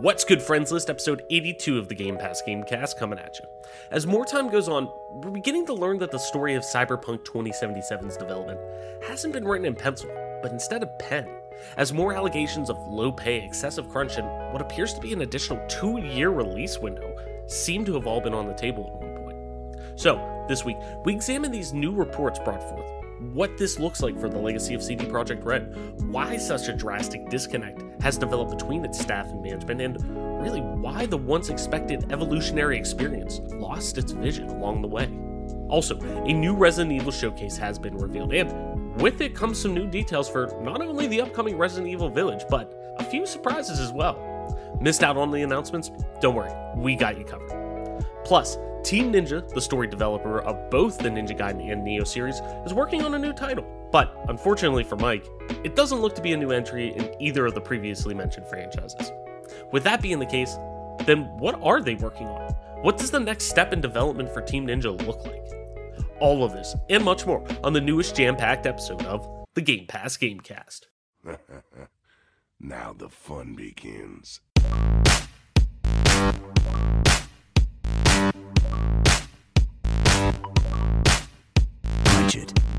What's good, friends? List episode 82 of the Game Pass Gamecast coming at you. As more time goes on, we're beginning to learn that the story of Cyberpunk 2077's development hasn't been written in pencil, but instead of pen. As more allegations of low pay, excessive crunch, and what appears to be an additional two year release window seem to have all been on the table at one point. So, this week, we examine these new reports brought forth what this looks like for the legacy of CD Projekt Red, why such a drastic disconnect has developed between its staff and management, and really why the once expected evolutionary experience lost its vision along the way. Also, a new Resident Evil showcase has been revealed, and with it comes some new details for not only the upcoming Resident Evil Village, but a few surprises as well. Missed out on the announcements? Don't worry, we got you covered. Plus, Team Ninja, the story developer of both the Ninja Gaiden and Nioh series, is working on a new title. But unfortunately for Mike, it doesn't look to be a new entry in either of the previously mentioned franchises. With that being the case, then what are they working on? What does the next step in development for Team Ninja look like? All of this and much more on the newest jam packed episode of the Game Pass Gamecast. now the fun begins. Budget.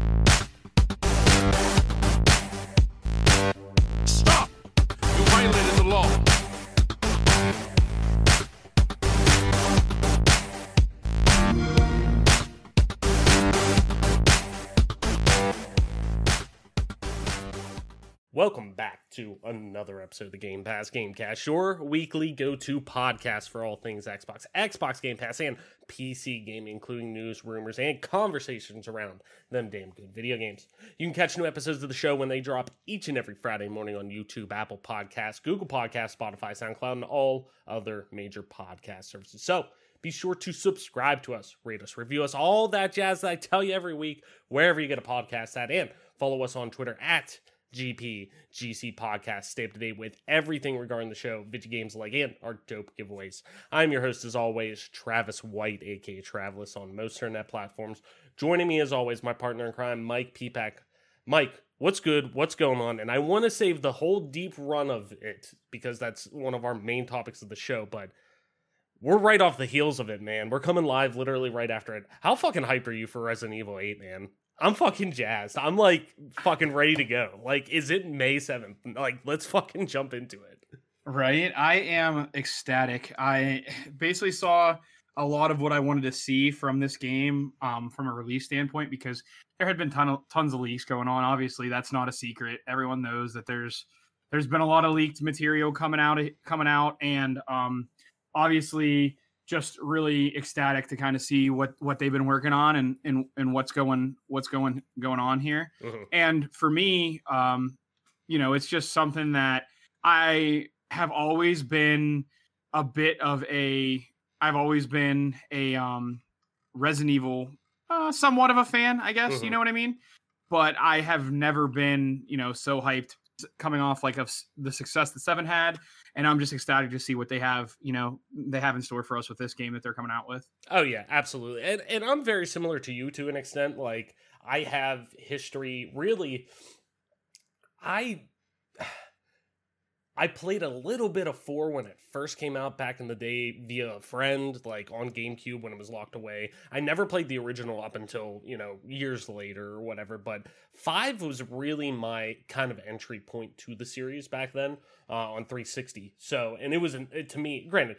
To another episode of the Game Pass Gamecast, your weekly go-to podcast for all things Xbox, Xbox Game Pass, and PC gaming, including news, rumors, and conversations around them damn good video games. You can catch new episodes of the show when they drop each and every Friday morning on YouTube, Apple Podcasts, Google Podcasts, Spotify, SoundCloud, and all other major podcast services. So be sure to subscribe to us, rate us, review us, all that jazz that I tell you every week, wherever you get a podcast at, and follow us on Twitter at GP GC podcast. Stay up to date with everything regarding the show, video games like and our dope giveaways. I'm your host as always, Travis White, aka Travis, on most internet platforms. Joining me as always, my partner in crime, Mike Peepak. Mike, what's good? What's going on? And I want to save the whole deep run of it because that's one of our main topics of the show, but we're right off the heels of it, man. We're coming live literally right after it. How fucking hype are you for Resident Evil 8, man? I'm fucking jazzed. I'm like fucking ready to go. Like, is it May 7th? Like, let's fucking jump into it. Right. I am ecstatic. I basically saw a lot of what I wanted to see from this game um, from a release standpoint because there had been ton of, tons of leaks going on. Obviously, that's not a secret. Everyone knows that there's there's been a lot of leaked material coming out coming out, and um, obviously just really ecstatic to kind of see what what they've been working on and and and what's going what's going going on here. Mhm. And for me, um, you know, it's just something that I have always been a bit of a I've always been a um Resident Evil uh, somewhat of a fan, I guess, you Mhm. know what I mean? But I have never been, you know, so hyped coming off like of the success that 7 had and I'm just ecstatic to see what they have, you know, they have in store for us with this game that they're coming out with. Oh yeah, absolutely. And and I'm very similar to you to an extent. Like I have history really I I played a little bit of 4 when it first came out back in the day via a friend like on GameCube when it was locked away. I never played the original up until, you know, years later or whatever, but 5 was really my kind of entry point to the series back then uh, on 360. So, and it was an, it, to me, granted,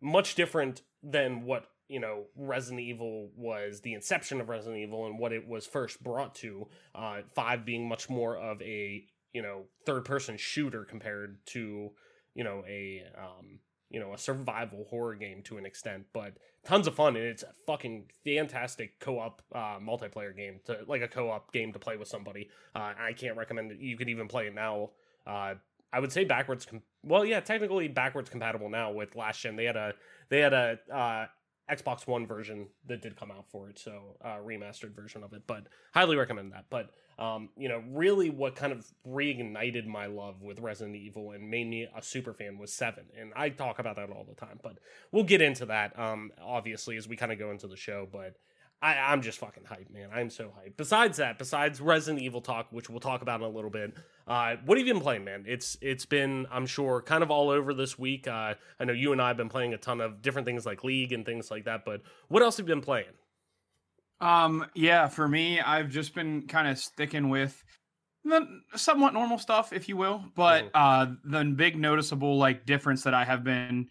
much different than what you know Resident Evil was the inception of Resident Evil and what it was first brought to. Uh, five being much more of a you know third person shooter compared to you know a um, you know a survival horror game to an extent, but tons of fun and it's a fucking fantastic co-op uh, multiplayer game to like a co-op game to play with somebody. Uh, I can't recommend it. You could even play it now. Uh, I would say backwards. Com- well, yeah, technically backwards compatible now with last gen. They had a they had a uh, Xbox One version that did come out for it, so uh, remastered version of it. But highly recommend that. But um, you know, really, what kind of reignited my love with Resident Evil and made me a super fan was Seven, and I talk about that all the time. But we'll get into that, um, obviously, as we kind of go into the show. But I, I'm just fucking hyped, man. I'm so hyped. Besides that, besides Resident Evil talk, which we'll talk about in a little bit, uh, what have you been playing, man? It's it's been, I'm sure, kind of all over this week. Uh, I know you and I have been playing a ton of different things like League and things like that, but what else have you been playing? Um, yeah, for me, I've just been kind of sticking with the somewhat normal stuff, if you will. But uh the big noticeable like difference that I have been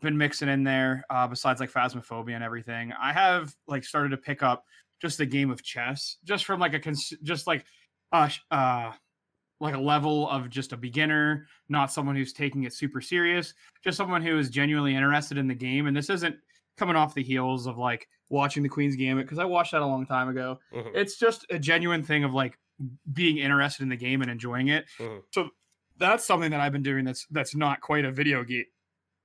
been mixing in there, uh, besides like phasmophobia and everything, I have like started to pick up just a game of chess, just from like a cons- just like uh uh like a level of just a beginner, not someone who's taking it super serious, just someone who is genuinely interested in the game. And this isn't coming off the heels of like watching the Queen's Gambit because I watched that a long time ago. Mhm. It's just a genuine thing of like being interested in the game and enjoying it. Mhm. So that's something that I've been doing. That's that's not quite a video game,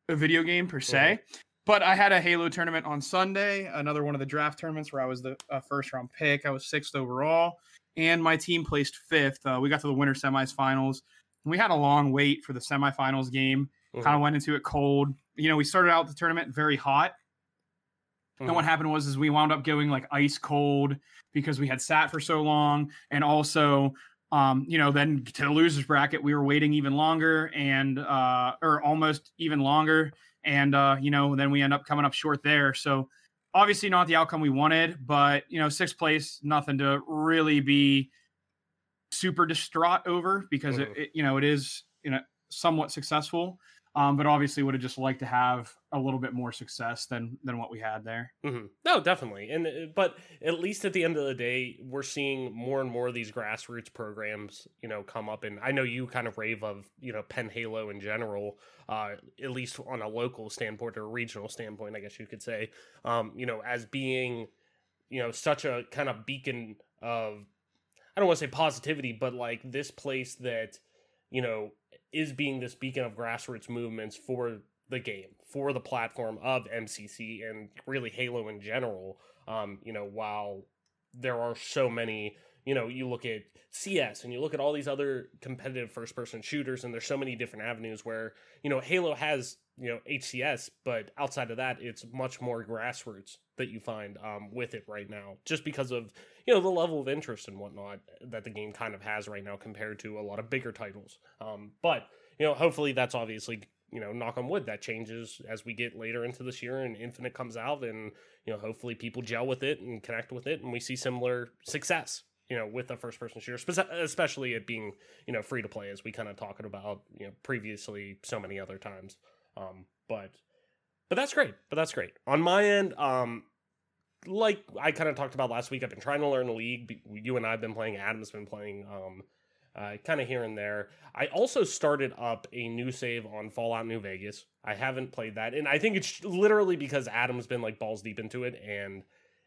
a video game per se. But I had a Halo tournament on Sunday, another one of the draft tournaments where I was the uh, first round pick. I was sixth overall, and my team placed fifth. Uh, we got to the winter semis finals. We had a long wait for the semifinals game. Mhm. Kind of went into it cold. You know, we started out the tournament very hot. And what happened was is we wound up going like ice cold because we had sat for so long, and also, um, you know, then to the losers bracket we were waiting even longer and uh, or almost even longer, and uh, you know, then we end up coming up short there. So obviously not the outcome we wanted, but you know, sixth place, nothing to really be super distraught over because it, Mhm. it, you know, it is you know somewhat successful. Um, but obviously would have just liked to have a little bit more success than than what we had there. hmm No, definitely, and uh, but at least at the end of the day, we're seeing more and more of these grassroots programs, you know, come up. And I know you kind of rave of, you know, Penn Halo in general, uh, at least on a local standpoint or a regional standpoint, I guess you could say, um, you know, as being, you know, such a kind of beacon of, I don't want to say positivity, but like this place that, you know, is being this beacon of grassroots movements for the game, for the platform of MCC and really Halo in general. Um, you know, while there are so many, you know, you look at CS and you look at all these other competitive first person shooters, and there's so many different avenues where, you know, Halo has, you know, HCS, but outside of that, it's much more grassroots that you find um, with it right now, just because of, you know, the level of interest and whatnot that the game kind of has right now compared to a lot of bigger titles. Um, but, you know, hopefully that's obviously you know, knock on wood, that changes as we get later into this year and Infinite comes out, and you know, hopefully people gel with it and connect with it, and we see similar success, you know, with the first person shooter, spec- especially it being you know free to play, as we kind of talked about, you know, previously so many other times. Um, but but that's great. But that's great on my end. Um, like I kind of talked about last week, I've been trying to learn the league. You and I have been playing. Adam's been playing. Um, uh, kind of here and there. I also started up a new save on Fallout New Vegas. I haven't played that, and I think it's literally because Adam's been like balls deep into it, and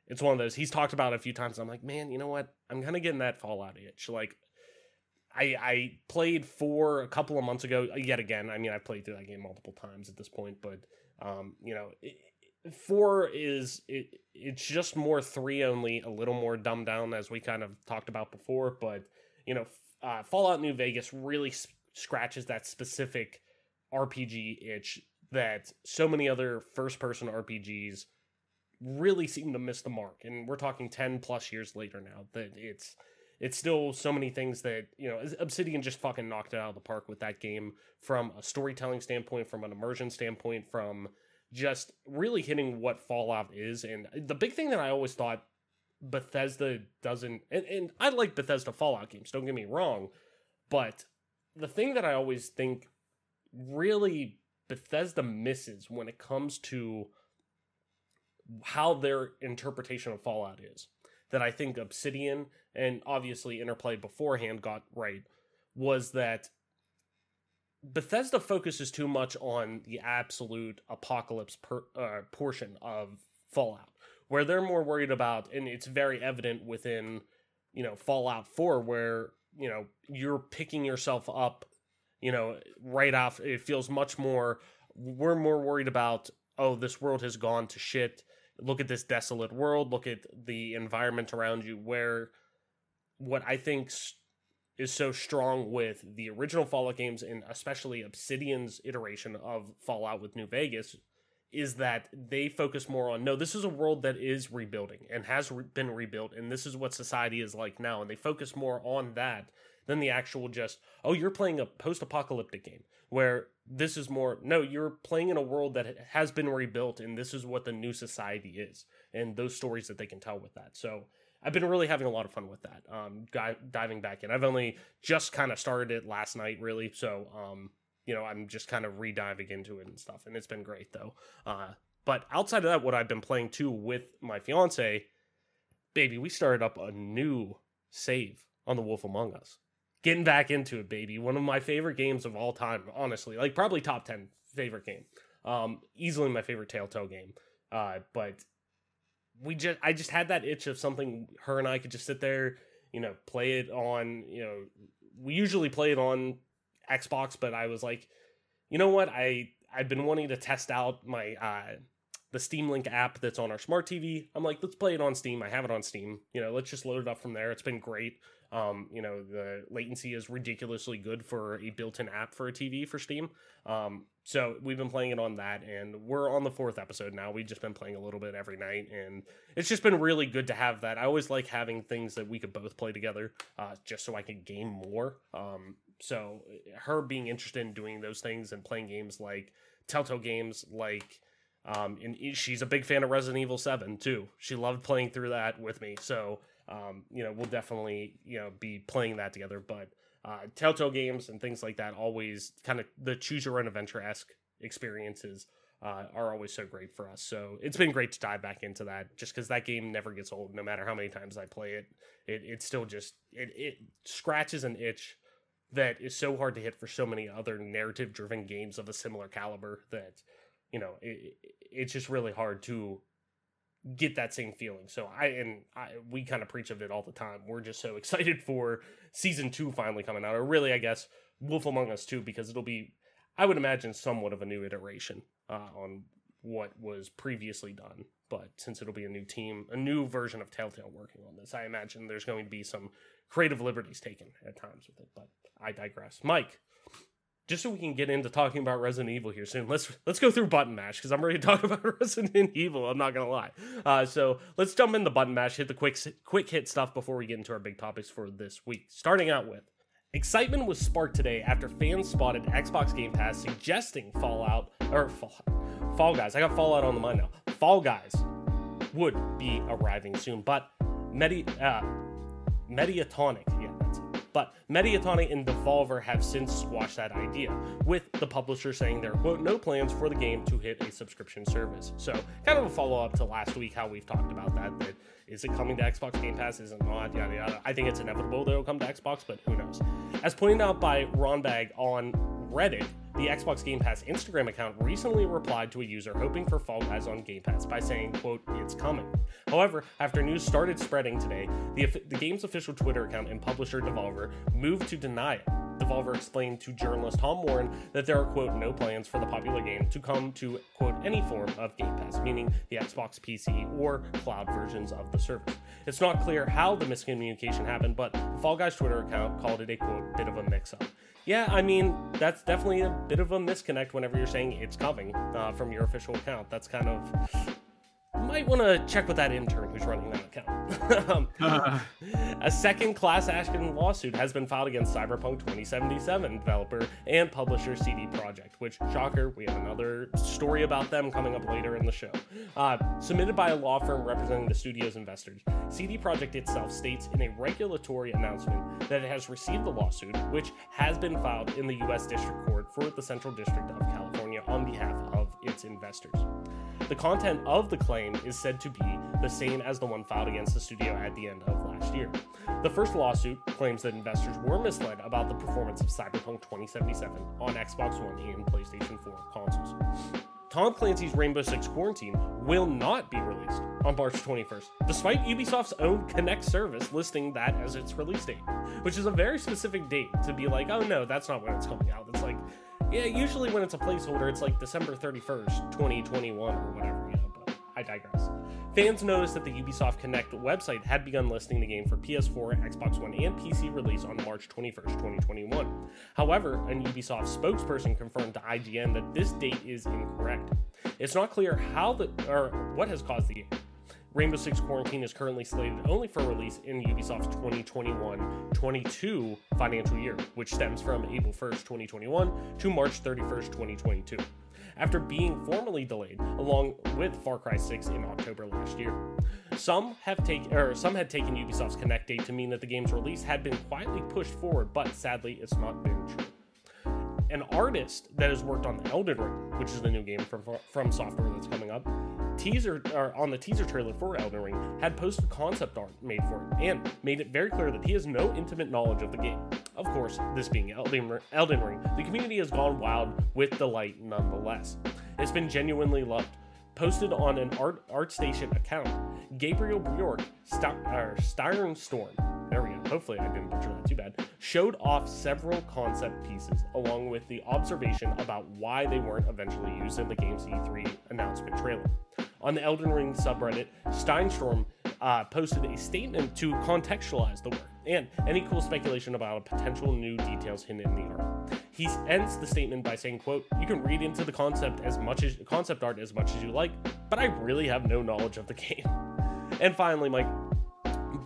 it's one of those he's talked about a few times. I'm like, man, you know what? I'm kind of getting that Fallout itch. Like, I I played four a couple of months ago. Yet again, I mean, I've played through that game multiple times at this point, but um, you know. It, four is it, it's just more three only a little more dumbed down as we kind of talked about before but you know uh, Fallout New Vegas really scratches that specific RPG itch that so many other first person RPGs really seem to miss the mark. And we're talking 10 plus years later now that it's it's still so many things that, you know, Obsidian just fucking knocked it out of the park with that game from a storytelling standpoint, from an immersion standpoint, from just really hitting what Fallout is. And the big thing that I always thought Bethesda doesn't, and, and I like Bethesda Fallout games, don't get me wrong, but the thing that I always think really Bethesda misses when it comes to how their interpretation of Fallout is, that I think Obsidian and obviously Interplay beforehand got right, was that Bethesda focuses too much on the absolute apocalypse per, uh, portion of Fallout where they're more worried about and it's very evident within you know fallout 4 where you know you're picking yourself up you know right off it feels much more we're more worried about oh this world has gone to shit. Look at this desolate world. Look at the environment around you where what i think is so strong with the original fallout games and especially obsidian's iteration of fallout with new vegas is that they focus more on no, this is a world that is rebuilding and has re- been rebuilt, and this is what society is like now, and they focus more on that than the actual just oh, you're playing a post-apocalyptic game where this is more no, you're playing in a world that has been rebuilt, and this is what the new society is, and those stories that they can tell with that. So. I've been really having a lot of fun with that. Um, diving back in. I've only just kind of started it last night, really. So, um, you know, I'm just kind of rediving into it and stuff, and it's been great though. Uh, but outside of that, what I've been playing too with my fiance, baby, we started up a new save on the Wolf Among Us. Getting back into it, baby. One of my favorite games of all time, honestly. Like probably top ten favorite game. Um, easily my favorite Telltale game. Uh, but we just I just had that itch of something her and I could just sit there, you know, play it on, you know, we usually play it on Xbox, but I was like, you know what? I I've been wanting to test out my uh the Steam Link app that's on our smart TV. I'm like, let's play it on Steam. I have it on Steam. You know, let's just load it up from there. It's been great. Um, you know, the latency is ridiculously good for a built-in app for a TV for Steam. Um, so we've been playing it on that, and we're on the fourth episode now. We've just been playing a little bit every night, and it's just been really good to have that. I always like having things that we could both play together, uh, just so I can game more. Um, so her being interested in doing those things and playing games like Telltale games like um, and she's a big fan of Resident Evil 7 too. She loved playing through that with me. So um, you know, we'll definitely you know be playing that together. But uh, Telltale games and things like that always kind of the choose your own adventure esque experiences uh, are always so great for us. So it's been great to dive back into that, just because that game never gets old. No matter how many times I play it, it it still just it it scratches an itch that is so hard to hit for so many other narrative driven games of a similar caliber that you know it, it's just really hard to get that same feeling. So I and I we kind of preach of it all the time. We're just so excited for season 2 finally coming out or really I guess Wolf Among Us 2 because it'll be I would imagine somewhat of a new iteration uh, on what was previously done. But since it'll be a new team, a new version of Telltale working on this, I imagine there's going to be some creative liberties taken at times with it. But I digress. Mike, just so we can get into talking about Resident Evil here soon, let's let's go through Button Mash because I'm ready to talk about Resident Evil. I'm not gonna lie. Uh, so let's jump into Button Mash, hit the quick quick hit stuff before we get into our big topics for this week. Starting out with excitement was sparked today after fans spotted Xbox Game Pass suggesting Fallout or Fall, Fall Guys. I got Fallout on the mind now. Fall Guys would be arriving soon, but Medi uh, Mediatonic but Mediatonic and Devolver have since squashed that idea, with the publisher saying there are, quote, no plans for the game to hit a subscription service. So, kind of a follow up to last week, how we've talked about that. That is it coming to Xbox Game Pass? Is it not? Yada yada. I think it's inevitable that it'll come to Xbox, but who knows? As pointed out by Ron Bag on Reddit, the Xbox Game Pass Instagram account recently replied to a user hoping for Fall Guys on Game Pass by saying, quote, it's coming. However, after news started spreading today, the, the game's official Twitter account and publisher Devolver moved to deny it. Devolver explained to journalist Tom Warren that there are, quote, no plans for the popular game to come to, quote, any form of Game Pass, meaning the Xbox PC or cloud versions of the service. It's not clear how the miscommunication happened, but the Fall Guys Twitter account called it a, quote, bit of a mix up yeah, I mean, that's definitely a bit of a misconnect whenever you're saying it's coming uh, from your official account. That's kind of might want to check with that intern who's running that account. um, a second class action lawsuit has been filed against Cyberpunk 2077 developer and publisher CD Projekt, which, shocker, we have another story about them coming up later in the show. Uh, submitted by a law firm representing the studio's investors, CD Projekt itself states in a regulatory announcement that it has received the lawsuit, which has been filed in the U.S. District Court for the Central District of California on behalf of its investors. The content of the claim is said to be the same as the one filed against the studio at the end of last year. The first lawsuit claims that investors were misled about the performance of Cyberpunk 2077 on Xbox One and PlayStation 4 consoles. Tom Clancy's Rainbow Six Quarantine will not be released on March 21st, despite Ubisoft's own Connect service listing that as its release date, which is a very specific date to be like, oh no, that's not when it's coming out. It's like, yeah, usually when it's a placeholder, it's like December 31st, 2021 or whatever, you know, but I digress. Fans noticed that the Ubisoft Connect website had begun listing the game for PS4, Xbox One, and PC release on March 21st, 2021. However, a Ubisoft spokesperson confirmed to IGN that this date is incorrect. It's not clear how the or what has caused the Rainbow Six Quarantine is currently slated only for release in Ubisoft's 2021-22 financial year, which stems from April 1st, 2021 to March 31st, 2022 after being formally delayed along with Far Cry 6 in October last year. Some have taken or some had taken Ubisoft's Connect date to mean that the game's release had been quietly pushed forward, but sadly it's not been true. An artist that has worked on Elden Ring, which is the new game from FromSoftware that's coming up, teaser or on the teaser trailer for Elden Ring had posted concept art made for it and made it very clear that he has no intimate knowledge of the game. Of course, this being Elden, Elden Ring, the community has gone wild with delight nonetheless. It's been genuinely loved. Posted on an Art ArtStation account, Gabriel Bjork St- Storm, there we go, hopefully I didn't butcher that too bad, showed off several concept pieces along with the observation about why they weren't eventually used in the game's E3 announcement trailer. On the Elden Ring subreddit, Steinstorm uh, posted a statement to contextualize the work and any cool speculation about potential new details hidden in the art. He ends the statement by saying, quote, you can read into the concept as much as concept art as much as you like, but I really have no knowledge of the game. And finally, Mike,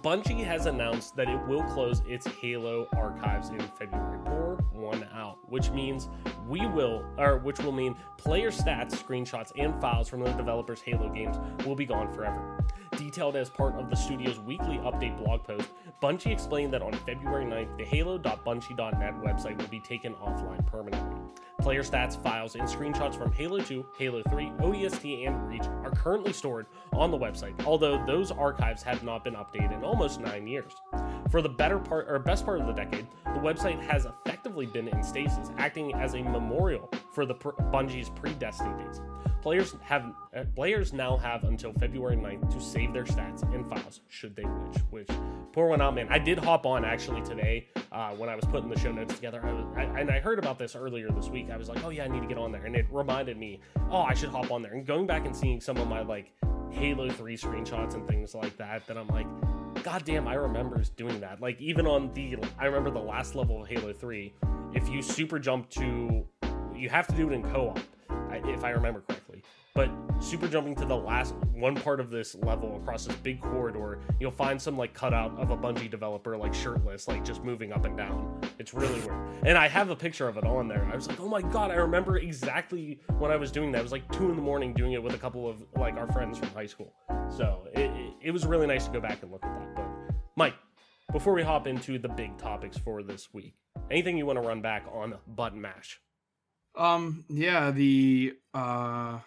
Bungie has announced that it will close its Halo archives in February. Pour one out, which means we will, or which will mean player stats, screenshots, and files from the developers' Halo games will be gone forever. Detailed as part of the studio's weekly update blog post, Bungie explained that on February 9th, the halo.bungie.net website will be taken offline permanently. Player stats, files, and screenshots from Halo 2, Halo 3, ODST, and Reach are currently stored on the website, although those archives have not been updated in almost nine years. For the better part or best part of the decade, the website has effectively been in stasis, acting as a memorial for the Bungie's pre-Destiny days. Players have uh, players now have until February 9th to save their stats and files should they wish. Which poor one out, man. I did hop on actually today uh, when I was putting the show notes together. I I, and I heard about this earlier this week. I was like, oh yeah, I need to get on there, and it reminded me, oh, I should hop on there. And going back and seeing some of my like Halo 3 screenshots and things like that, that I'm like, God damn, I remember doing that. Like even on the, I remember the last level of Halo 3. If you super jump to, you have to do it in co-op, if I remember correctly but super jumping to the last one part of this level across this big corridor, you'll find some like cutout of a Bungie developer like shirtless, like just moving up and down. It's really weird. And I have a picture of it on there. I was like, oh my god, I remember exactly when I was doing that. It was like two in the morning doing it with a couple of like our friends from high school. So it, it, it was really nice to go back and look at that. But Mike, before we hop into the big topics for this week, anything you want to run back on button mash? Um, yeah, the uh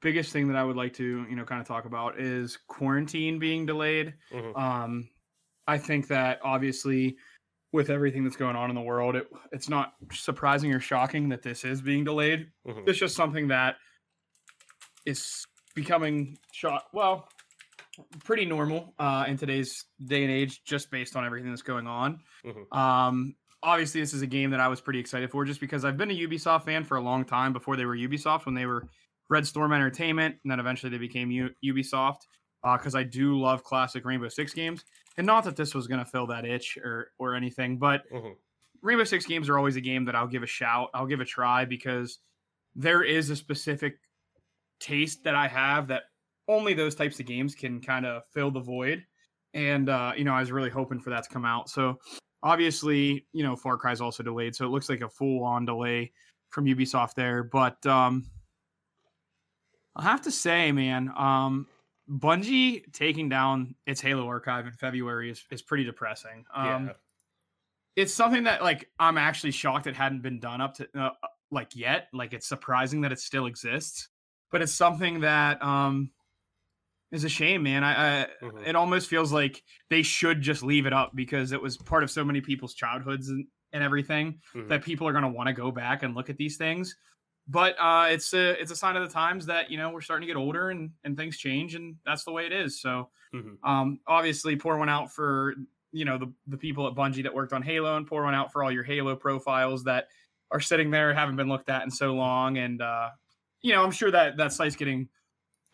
biggest thing that I would like to, you know, kind of talk about is quarantine being delayed. Mm-hmm. Um, I think that obviously with everything that's going on in the world, it, it's not surprising or shocking that this is being delayed. Mm-hmm. It's just something that is becoming shot well pretty normal uh, in today's day and age, just based on everything that's going on. Mm-hmm. Um, obviously, this is a game that I was pretty excited for, just because I've been a Ubisoft fan for a long time before they were Ubisoft when they were Red Storm Entertainment, and then eventually they became U- Ubisoft. Because uh, I do love classic Rainbow Six games, and not that this was going to fill that itch or or anything, but mm-hmm. Rainbow Six games are always a game that I'll give a shout, I'll give a try because there is a specific taste that I have that only those types of games can kind of fill the void. And uh, you know, I was really hoping for that to come out. So obviously, you know, Far Cry is also delayed, so it looks like a full on delay from Ubisoft there. But um, I'll have to say, man, um, Bungie taking down its Halo archive in February is, is pretty depressing. Um, yeah. It's something that like I'm actually shocked it hadn't been done up to uh, like yet. Like it's surprising that it still exists, but it's something that um is a shame, man. I, I mm-hmm. it almost feels like they should just leave it up because it was part of so many people's childhoods and, and everything mm-hmm. that people are going to want to go back and look at these things but uh, it's a it's a sign of the times that you know we're starting to get older and and things change and that's the way it is. So mm-hmm. um, obviously, pour one out for you know the the people at Bungie that worked on Halo, and pour one out for all your Halo profiles that are sitting there haven't been looked at in so long. And uh, you know, I'm sure that that site's getting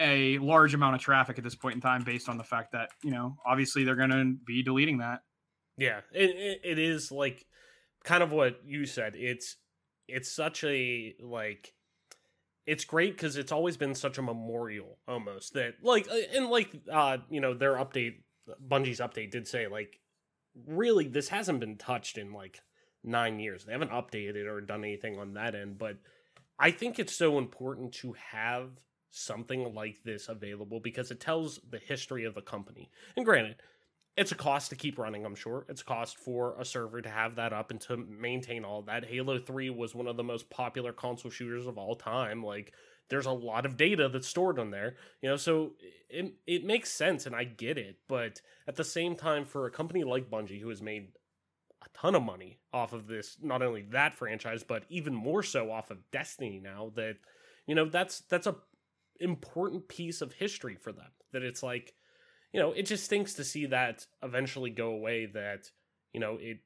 a large amount of traffic at this point in time based on the fact that you know obviously they're going to be deleting that Yeah, it, it it is like kind of what you said. It's it's such a like it's great because it's always been such a memorial almost that like uh, and like uh you know their update Bungie's update did say like really this hasn't been touched in like nine years. They haven't updated or done anything on that end, but I think it's so important to have something like this available because it tells the history of the company. And granted, it's a cost to keep running, I'm sure. It's a cost for a server to have that up and to maintain all that. Halo 3 was one of the most popular console shooters of all time. Like there's a lot of data that's stored on there, you know, so it it makes sense and I get it, but at the same time for a company like Bungie who has made a ton of money off of this, not only that franchise, but even more so off of Destiny now that you know, that's that's a important piece of history for them. That it's like you know, it just stinks to see that eventually go away. That you know, it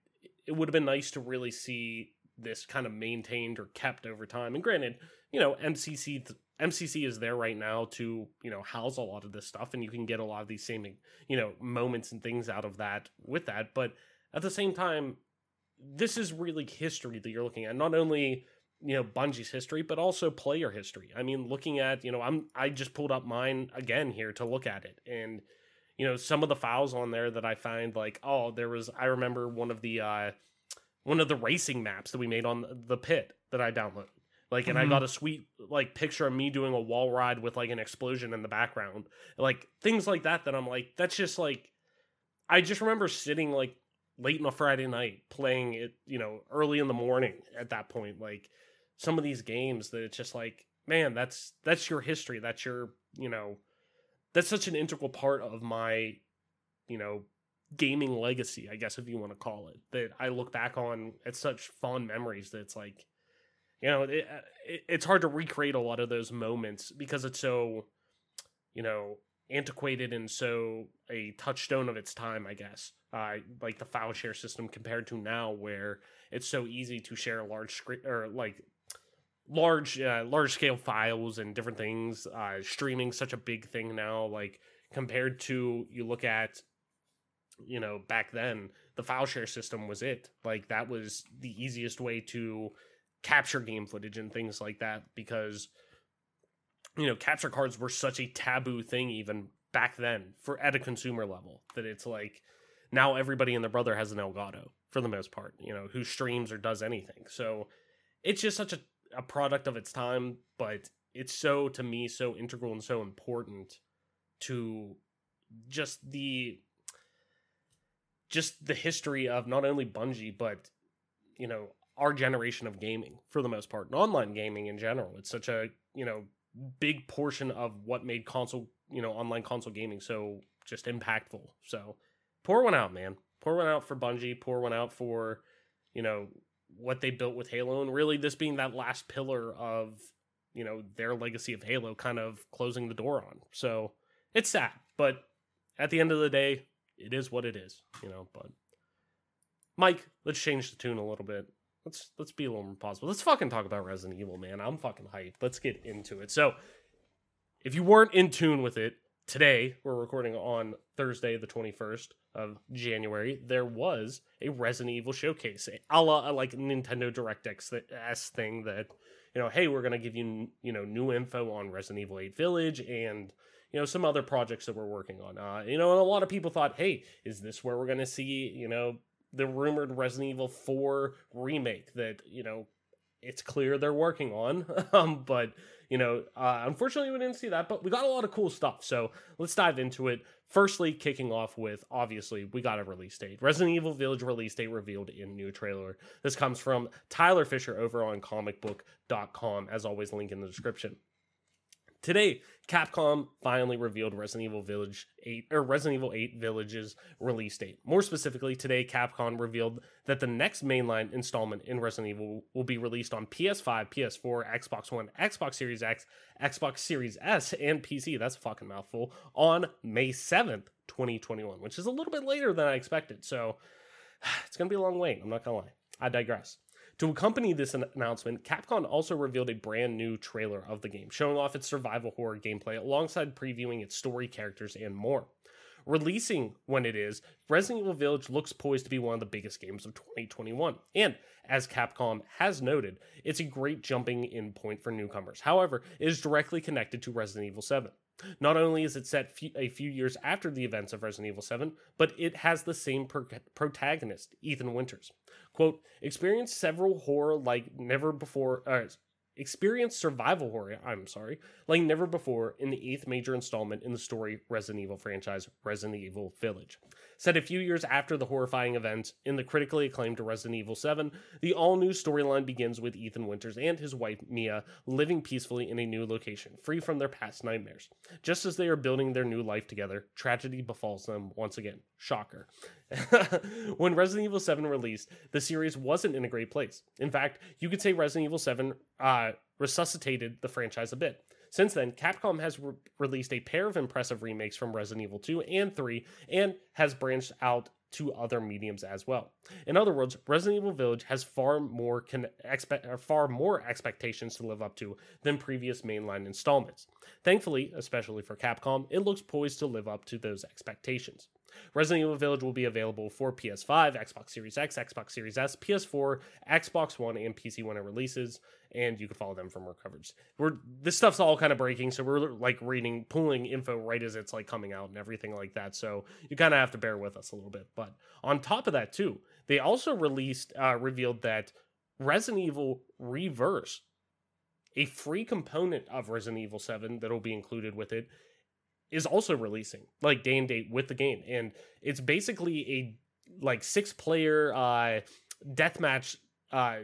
it would have been nice to really see this kind of maintained or kept over time. And granted, you know, MCC th- MCC is there right now to you know house a lot of this stuff, and you can get a lot of these same you know moments and things out of that with that. But at the same time, this is really history that you're looking at. Not only you know Bungie's history, but also player history. I mean, looking at you know, I'm I just pulled up mine again here to look at it, and you know some of the files on there that I find like oh there was I remember one of the uh one of the racing maps that we made on the pit that I downloaded. Like, and Mhm. I got a sweet like picture of me doing a wall ride with like an explosion in the background, like things like that. That I'm like, that's just like, I just remember sitting like late on a Friday night playing it, you know, early in the morning. At that point, like some of these games that it's just like, man, that's that's your history. That's your, you know, that's such an integral part of my, you know, gaming legacy, I guess if you want to call it, that I look back on at such fond memories that it's like, you know, it, it, it's hard to recreate a lot of those moments because it's so, you know, antiquated and so a touchstone of its time, I guess. Uh, like the file share system compared to now, where it's so easy to share large screen or like large uh, large scale files and different things. Uh, streaming such a big thing now, like compared to you look at you know back then the file share system was it like that was the easiest way to capture game footage and things like that because you know capture cards were such a taboo thing even back then for at a consumer level that it's like now everybody and their brother has an elgato for the most part you know who streams or does anything so it's just such a, a product of its time but it's so to me so integral and so important to just the just the history of not only Bungie but you know our generation of gaming for the most part and online gaming in general. It's such a you know big portion of what made console you know online console gaming so just impactful. So pour one out, man. Pour one out for Bungie. Pour one out for you know what they built with Halo, and really this being that last pillar of you know their legacy of Halo, kind of closing the door on. So it's sad, but at the end of the day, it is what it is, you know. But Mike, let's change the tune a little bit. Let's let's be a little more positive. Let's fucking talk about Resident Evil, man. I'm fucking hyped. Let's get into it. So, if you weren't in tune with it today, we're recording on Thursday, the 21st of January. There was a Resident Evil showcase, a la like Nintendo Direct X S thing that you know, hey, we're gonna give you you know new info on Resident Evil 8 Village and you know some other projects that we're working on. Uh, you know, and a lot of people thought, hey, is this where we're gonna see you know the rumored Resident Evil 4 remake that you know it's clear they're working on, um, but you know, uh, unfortunately, we didn't see that, but we got a lot of cool stuff. So let's dive into it. Firstly, kicking off with obviously, we got a release date. Resident Evil Village release date revealed in new trailer. This comes from Tyler Fisher over on comicbook.com. As always, link in the description. Today, Capcom finally revealed Resident Evil Village 8 or Resident Evil 8 Village's release date. More specifically, today Capcom revealed that the next mainline installment in Resident Evil will be released on PS5, PS4, Xbox One, Xbox Series X, Xbox Series S, and PC. That's a fucking mouthful on May 7th, 2021, which is a little bit later than I expected. So it's going to be a long wait. I'm not going to lie. I digress. To accompany this an- announcement, Capcom also revealed a brand new trailer of the game, showing off its survival horror gameplay alongside previewing its story, characters, and more. Releasing when it is, Resident Evil Village looks poised to be one of the biggest games of 2021. And as Capcom has noted, it's a great jumping in point for newcomers. However, it is directly connected to Resident Evil 7. Not only is it set a few years after the events of Resident Evil 7, but it has the same pro- protagonist, Ethan Winters. Quote, experience several horror like never before, uh, experience survival horror, I'm sorry, like never before in the eighth major installment in the story Resident Evil franchise, Resident Evil Village. Set a few years after the horrifying events in the critically acclaimed Resident Evil 7, the all new storyline begins with Ethan Winters and his wife Mia living peacefully in a new location, free from their past nightmares. Just as they are building their new life together, tragedy befalls them once again. Shocker. when Resident Evil 7 released, the series wasn't in a great place. In fact, you could say Resident Evil 7 uh, resuscitated the franchise a bit. Since then, Capcom has re- released a pair of impressive remakes from Resident Evil 2 and 3 and has branched out to other mediums as well. In other words, Resident Evil Village has far more con- expe- uh, far more expectations to live up to than previous mainline installments. Thankfully, especially for Capcom, it looks poised to live up to those expectations. Resident Evil Village will be available for PS5, Xbox Series X, Xbox Series S, PS4, Xbox One, and PC when it releases. And you can follow them for more coverage. We're this stuff's all kind of breaking, so we're like reading, pulling info right as it's like coming out and everything like that. So you kind of have to bear with us a little bit. But on top of that, too, they also released, uh, revealed that Resident Evil Reverse, a free component of Resident Evil 7 that'll be included with it, is also releasing like day and date with the game. And it's basically a like six player uh deathmatch uh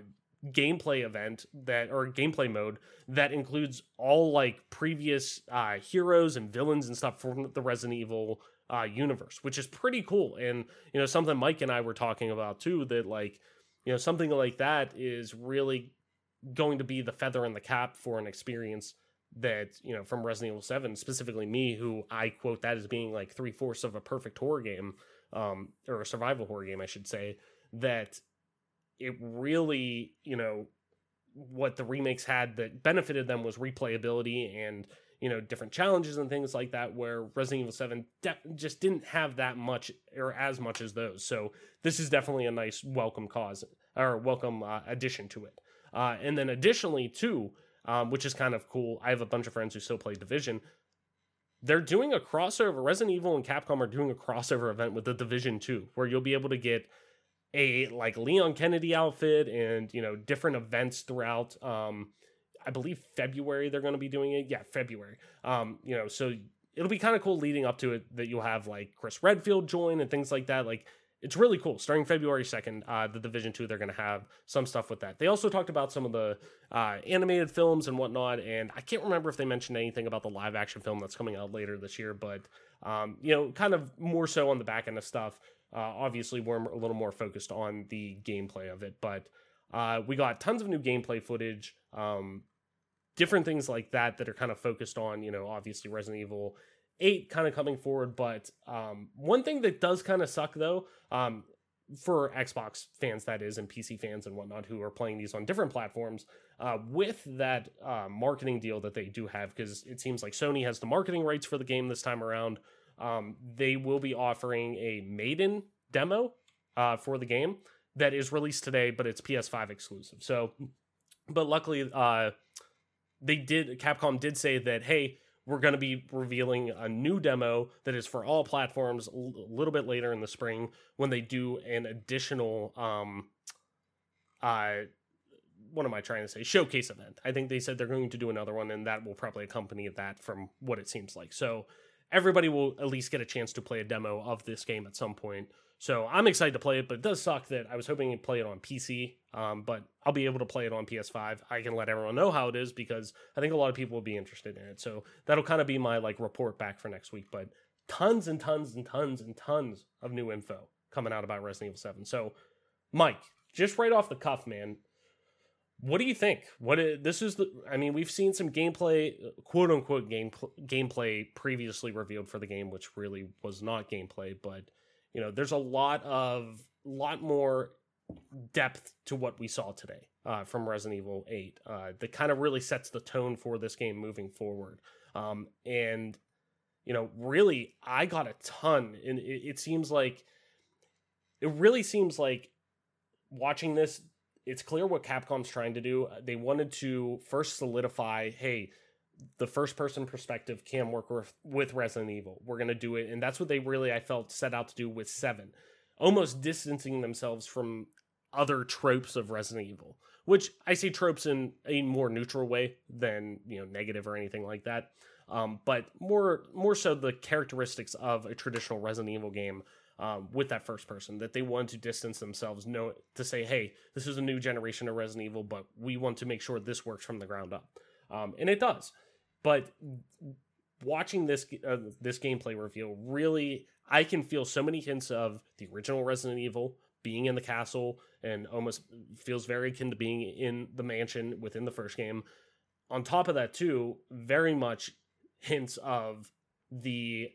gameplay event that or gameplay mode that includes all like previous uh heroes and villains and stuff from the Resident Evil uh universe which is pretty cool. And you know something Mike and I were talking about too that like you know something like that is really going to be the feather in the cap for an experience that you know from Resident Evil Seven, specifically me, who I quote that as being like three fourths of a perfect horror game, um, or a survival horror game, I should say. That it really, you know, what the remakes had that benefited them was replayability and you know different challenges and things like that. Where Resident Evil Seven de- just didn't have that much or as much as those. So this is definitely a nice welcome cause or welcome uh, addition to it. Uh, and then additionally, too um, which is kind of cool. I have a bunch of friends who still play Division. They're doing a crossover. Resident Evil and Capcom are doing a crossover event with the Division 2, where you'll be able to get a like Leon Kennedy outfit and you know different events throughout. Um, I believe February they're going to be doing it. Yeah, February. Um, you know, so it'll be kind of cool leading up to it that you'll have like Chris Redfield join and things like that. Like it's really cool. Starting February 2nd, uh, the Division 2, they're going to have some stuff with that. They also talked about some of the uh, animated films and whatnot, and I can't remember if they mentioned anything about the live action film that's coming out later this year, but, um, you know, kind of more so on the back end of stuff. Uh, obviously, we're a little more focused on the gameplay of it, but uh, we got tons of new gameplay footage, um, different things like that that are kind of focused on, you know, obviously Resident Evil 8 kind of coming forward. But um, one thing that does kind of suck though, um, for Xbox fans, that is, and PC fans and whatnot who are playing these on different platforms, uh, with that uh, marketing deal that they do have, because it seems like Sony has the marketing rights for the game this time around. Um, they will be offering a maiden demo uh, for the game that is released today, but it's PS5 exclusive. So, but luckily, uh, they did. Capcom did say that, hey, we're going to be revealing a new demo that is for all platforms a little bit later in the spring when they do an additional um uh what am I trying to say? Showcase event. I think they said they're going to do another one, and that will probably accompany that from what it seems like. So everybody will at least get a chance to play a demo of this game at some point. So I'm excited to play it, but it does suck that I was hoping to play it on PC. Um, but I'll be able to play it on PS5. I can let everyone know how it is because I think a lot of people will be interested in it. So that'll kind of be my like report back for next week. But tons and tons and tons and tons of new info coming out about Resident Evil 7. So, Mike, just right off the cuff, man, what do you think? What is, this is the? I mean, we've seen some gameplay, quote unquote game gameplay previously revealed for the game, which really was not gameplay. But you know, there's a lot of lot more depth to what we saw today uh, from Resident Evil 8 uh, that kind of really sets the tone for this game moving forward. Um, and, you know, really, I got a ton. And it, it seems like, it really seems like watching this, it's clear what Capcom's trying to do. They wanted to first solidify, hey, the first person perspective can work with, Resident Evil. We're going to do it. And that's what they really, I felt, set out to do with 7 almost distancing themselves from other tropes of Resident Evil, which I see tropes in a more neutral way than you know negative or anything like that. Um, but more more so the characteristics of a traditional Resident Evil game um, with that first person that they want to distance themselves, know to say, hey, this is a new generation of Resident Evil, but we want to make sure this works from the ground up, um, and it does. But watching this uh, this gameplay reveal really I can feel so many hints of the original Resident Evil being in the castle and almost feels very akin to being in the mansion within the first game. On top of that, too, very much hints of the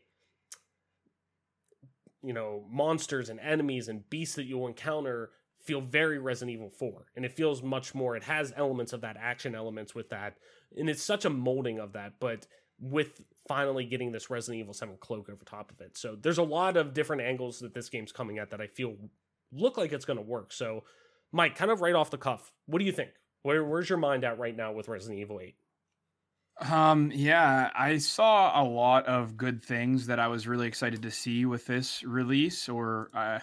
you know monsters and enemies and beasts that you'll encounter feel very Resident Evil 4 and it feels much more it has elements of that action elements with that and it's such a molding of that but with finally getting this Resident Evil 7 cloak over top of it. So there's a lot of different angles that this game's coming at that I feel look like it's going to work. So, Mike, kind of right off the cuff, what do you think? Where, where's your mind at right now with Resident Evil 8? Um, yeah, I saw a lot of good things that I was really excited to see with this release or, uh,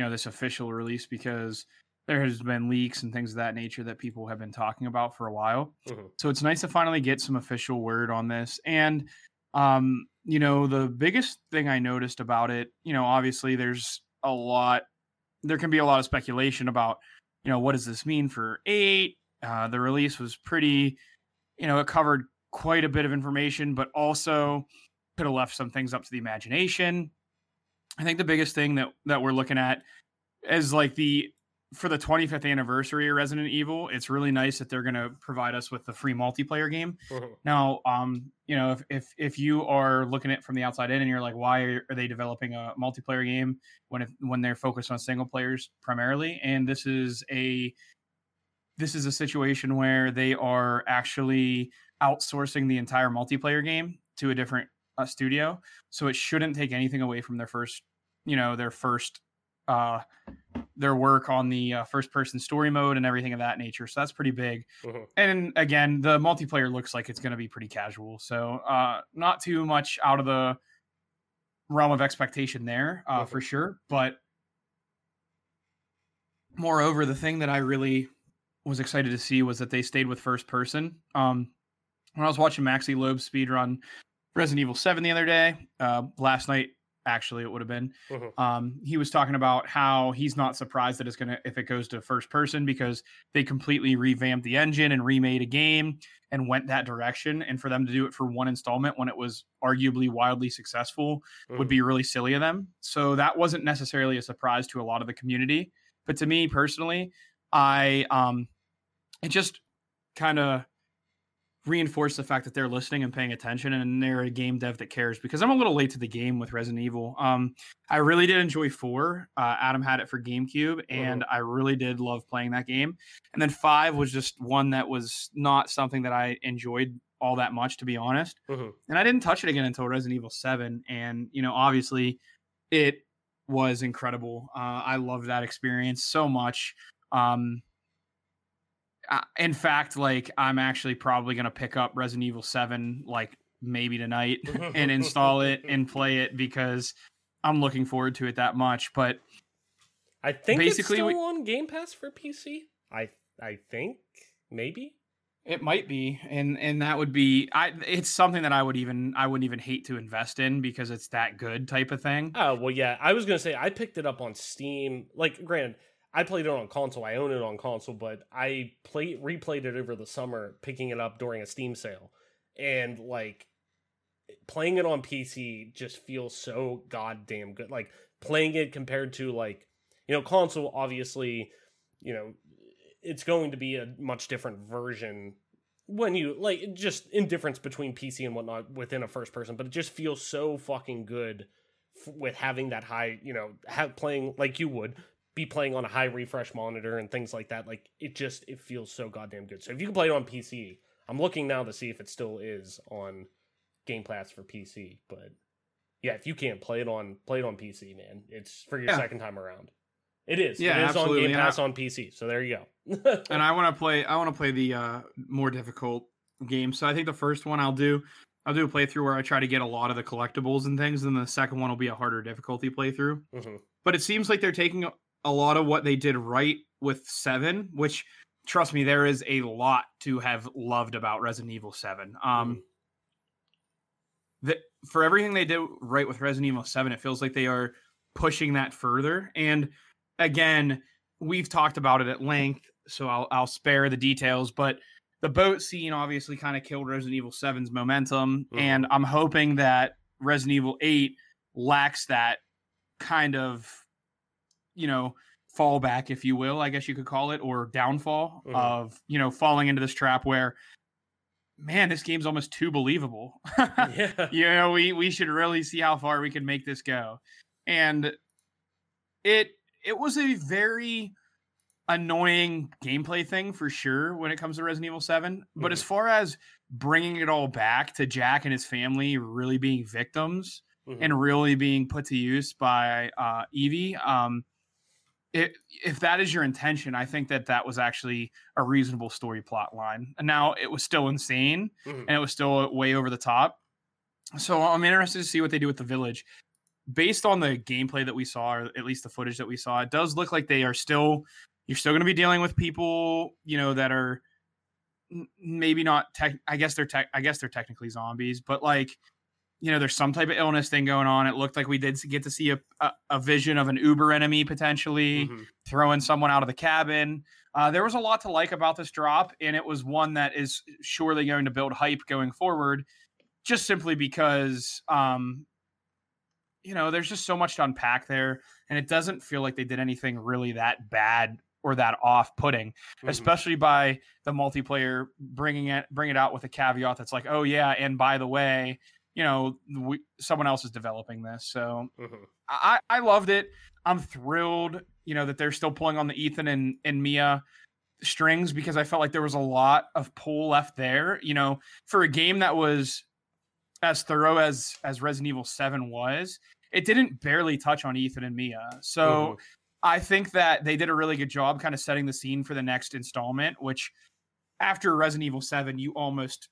you know, this official release because there has been leaks and things of that nature that people have been talking about for a while. Mm-hmm. So it's nice to finally get some official word on this. And um, you know, the biggest thing I noticed about it, you know, obviously there's a lot there can be a lot of speculation about, you know, what does this mean for 8? Uh, the release was pretty, you know, it covered quite a bit of information, but also could have left some things up to the imagination. I think the biggest thing that that we're looking at is like the for the 25th anniversary of Resident Evil, it's really nice that they're going to provide us with the free multiplayer game. Mm-hmm. Now, um, you know, if, if if you are looking at from the outside in and you're like, why are, are they developing a multiplayer game when if, when they're focused on single players primarily? And this is a this is a situation where they are actually outsourcing the entire multiplayer game to a different uh, studio, so it shouldn't take anything away from their first, you know, their first uh, their work on the uh, first person story mode and everything of that nature. So that's pretty big. Mm-hmm. And again, the multiplayer looks like it's going to be pretty casual. So uh, not too much out of the realm of expectation there uh, mm-hmm. for sure. But moreover, the thing that I really was excited to see was that they stayed with first person. Um, when I was watching Maxi Loeb speedrun Resident Evil 7 the other day, uh, last night actually it would have been mm-hmm. um, he was talking about how he's not surprised that it's gonna if it goes to first person because they completely revamped the engine and remade a game and went that direction and for them to do it for one installment when it was arguably wildly successful mm-hmm. would be really silly of them so that wasn't necessarily a surprise to a lot of the community but to me personally i um it just kind of reinforce the fact that they're listening and paying attention and they're a game dev that cares because I'm a little late to the game with Resident Evil. Um, I really did enjoy four. Uh, Adam had it for GameCube uh-huh. and mm-hmm. I really did love playing that game. And then five was just one that was not something that I enjoyed all that much, to be honest. Mm-hmm. And I didn't touch it again until Resident Evil 7. And, you know, obviously it was incredible. Uh, I loved that experience so much. Um, uh, in fact, like I'm actually probably gonna pick up Resident Evil Seven like maybe tonight and install it and play it because I'm looking forward to it that much. But I think basically it's still we, on Game Pass for PC. I I think maybe it might be, and and that would be I. It's something that I would even I wouldn't even hate to invest in because it's that good type of thing. Oh well, yeah. I was gonna say I picked it up on Steam. Like, granted, I played it on console. I own it on console, but I played replayed it over the summer, picking it up during a Steam sale, and like playing it on PC just feels so goddamn good. Like playing it compared to like you know console, obviously, you know it's going to be a much different version when you like just indifference between PC and whatnot within a first person, but it just feels so fucking good with having that high, you know, have playing like you would be playing on a high refresh monitor and things like that. Like it just it feels so goddamn good. So if you can play it on PC, I'm looking now to see if it still is on Game Pass for PC. But yeah, if you can't play it on play it on PC, man, it's for your Yeah. second time around. It is. Yeah, it is absolutely, on Game and I- Pass on PC. So there you go. and I want to play. I want to play the uh, more difficult game. So I think the first one I'll do. I'll do a playthrough where I try to get a lot of the collectibles and things, and the second one will be a harder difficulty playthrough. Mhm. But it seems like they're taking a- lot of what they did right with Seven, which trust me, there is a lot to have loved about Resident Evil Seven. Um, that for everything they did right with Resident Evil 7, it feels like they are pushing that further. And again, we've talked about it at length, so I'll I'll spare the details, but the boat scene obviously kind of killed Resident Evil 7's momentum, Mhm. and I'm hoping that Resident Evil 8 lacks that kind of you know fallback if you will i guess you could call it or downfall Mhm. of you know falling into this trap where man this game's almost too believable yeah. you know we we should really see how far we can make this go and it it was a very annoying gameplay thing for sure when it comes to resident evil 7 but as far as bringing it all back to jack and his family really being victims Mhm. and really being put to use by uh, Evie. Um, it, if that is your intention, I think that that was actually a reasonable story plot line. And now it was still insane Mhm. and it was still way over the top. So I'm interested to see what they do with the village. Based on the gameplay that we saw, or at least the footage that we saw, it does look like they are still. You're still going to be dealing with people, you know, that are maybe not tech. I guess they're tech. I guess they're technically zombies, but like you know, there's some type of illness thing going on. It looked like we did get to see a, a, a vision of an Uber enemy potentially Mhm. throwing someone out of the cabin. Uh, there was a lot to like about this drop, and it was one that is surely going to build hype going forward, just simply because, um, you know, there's just so much to unpack there, and it doesn't feel like they did anything really that bad or that off-putting Mhm. especially by the multiplayer bringing it bring it out with a caveat that's like oh yeah and by the way you know we, someone else is developing this so Mhm. I, I loved it. I'm thrilled, you know, that they're still pulling on the Ethan and, and Mia strings because I felt like there was a lot of pull left there. You know, for a game that was as thorough as as Resident Evil 7 was, it didn't barely touch on Ethan and Mia. So Mhm. I think that they did a really good job kind of setting the scene for the next installment, which after Resident Evil 7, you almost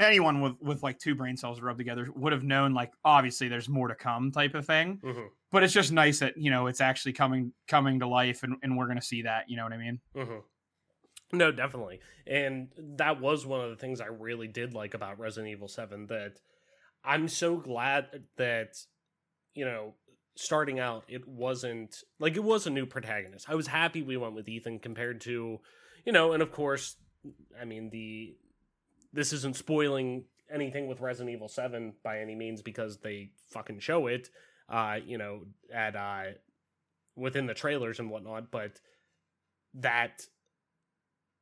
anyone with with like two brain cells rubbed together would have known like obviously there's more to come type of thing Mhm. but it's just nice that you know it's actually coming coming to life and, and we're gonna see that you know what i mean hmm No, definitely. And that was one of the things I really did like about Resident Evil 7 that I'm so glad that, you know, starting out, it wasn't like it was a new protagonist. I was happy we went with Ethan compared to, you know, and of course, I mean, the this isn't spoiling anything with Resident Evil 7 by any means because they fucking show it, uh, you know, at, uh, within the trailers and whatnot, but that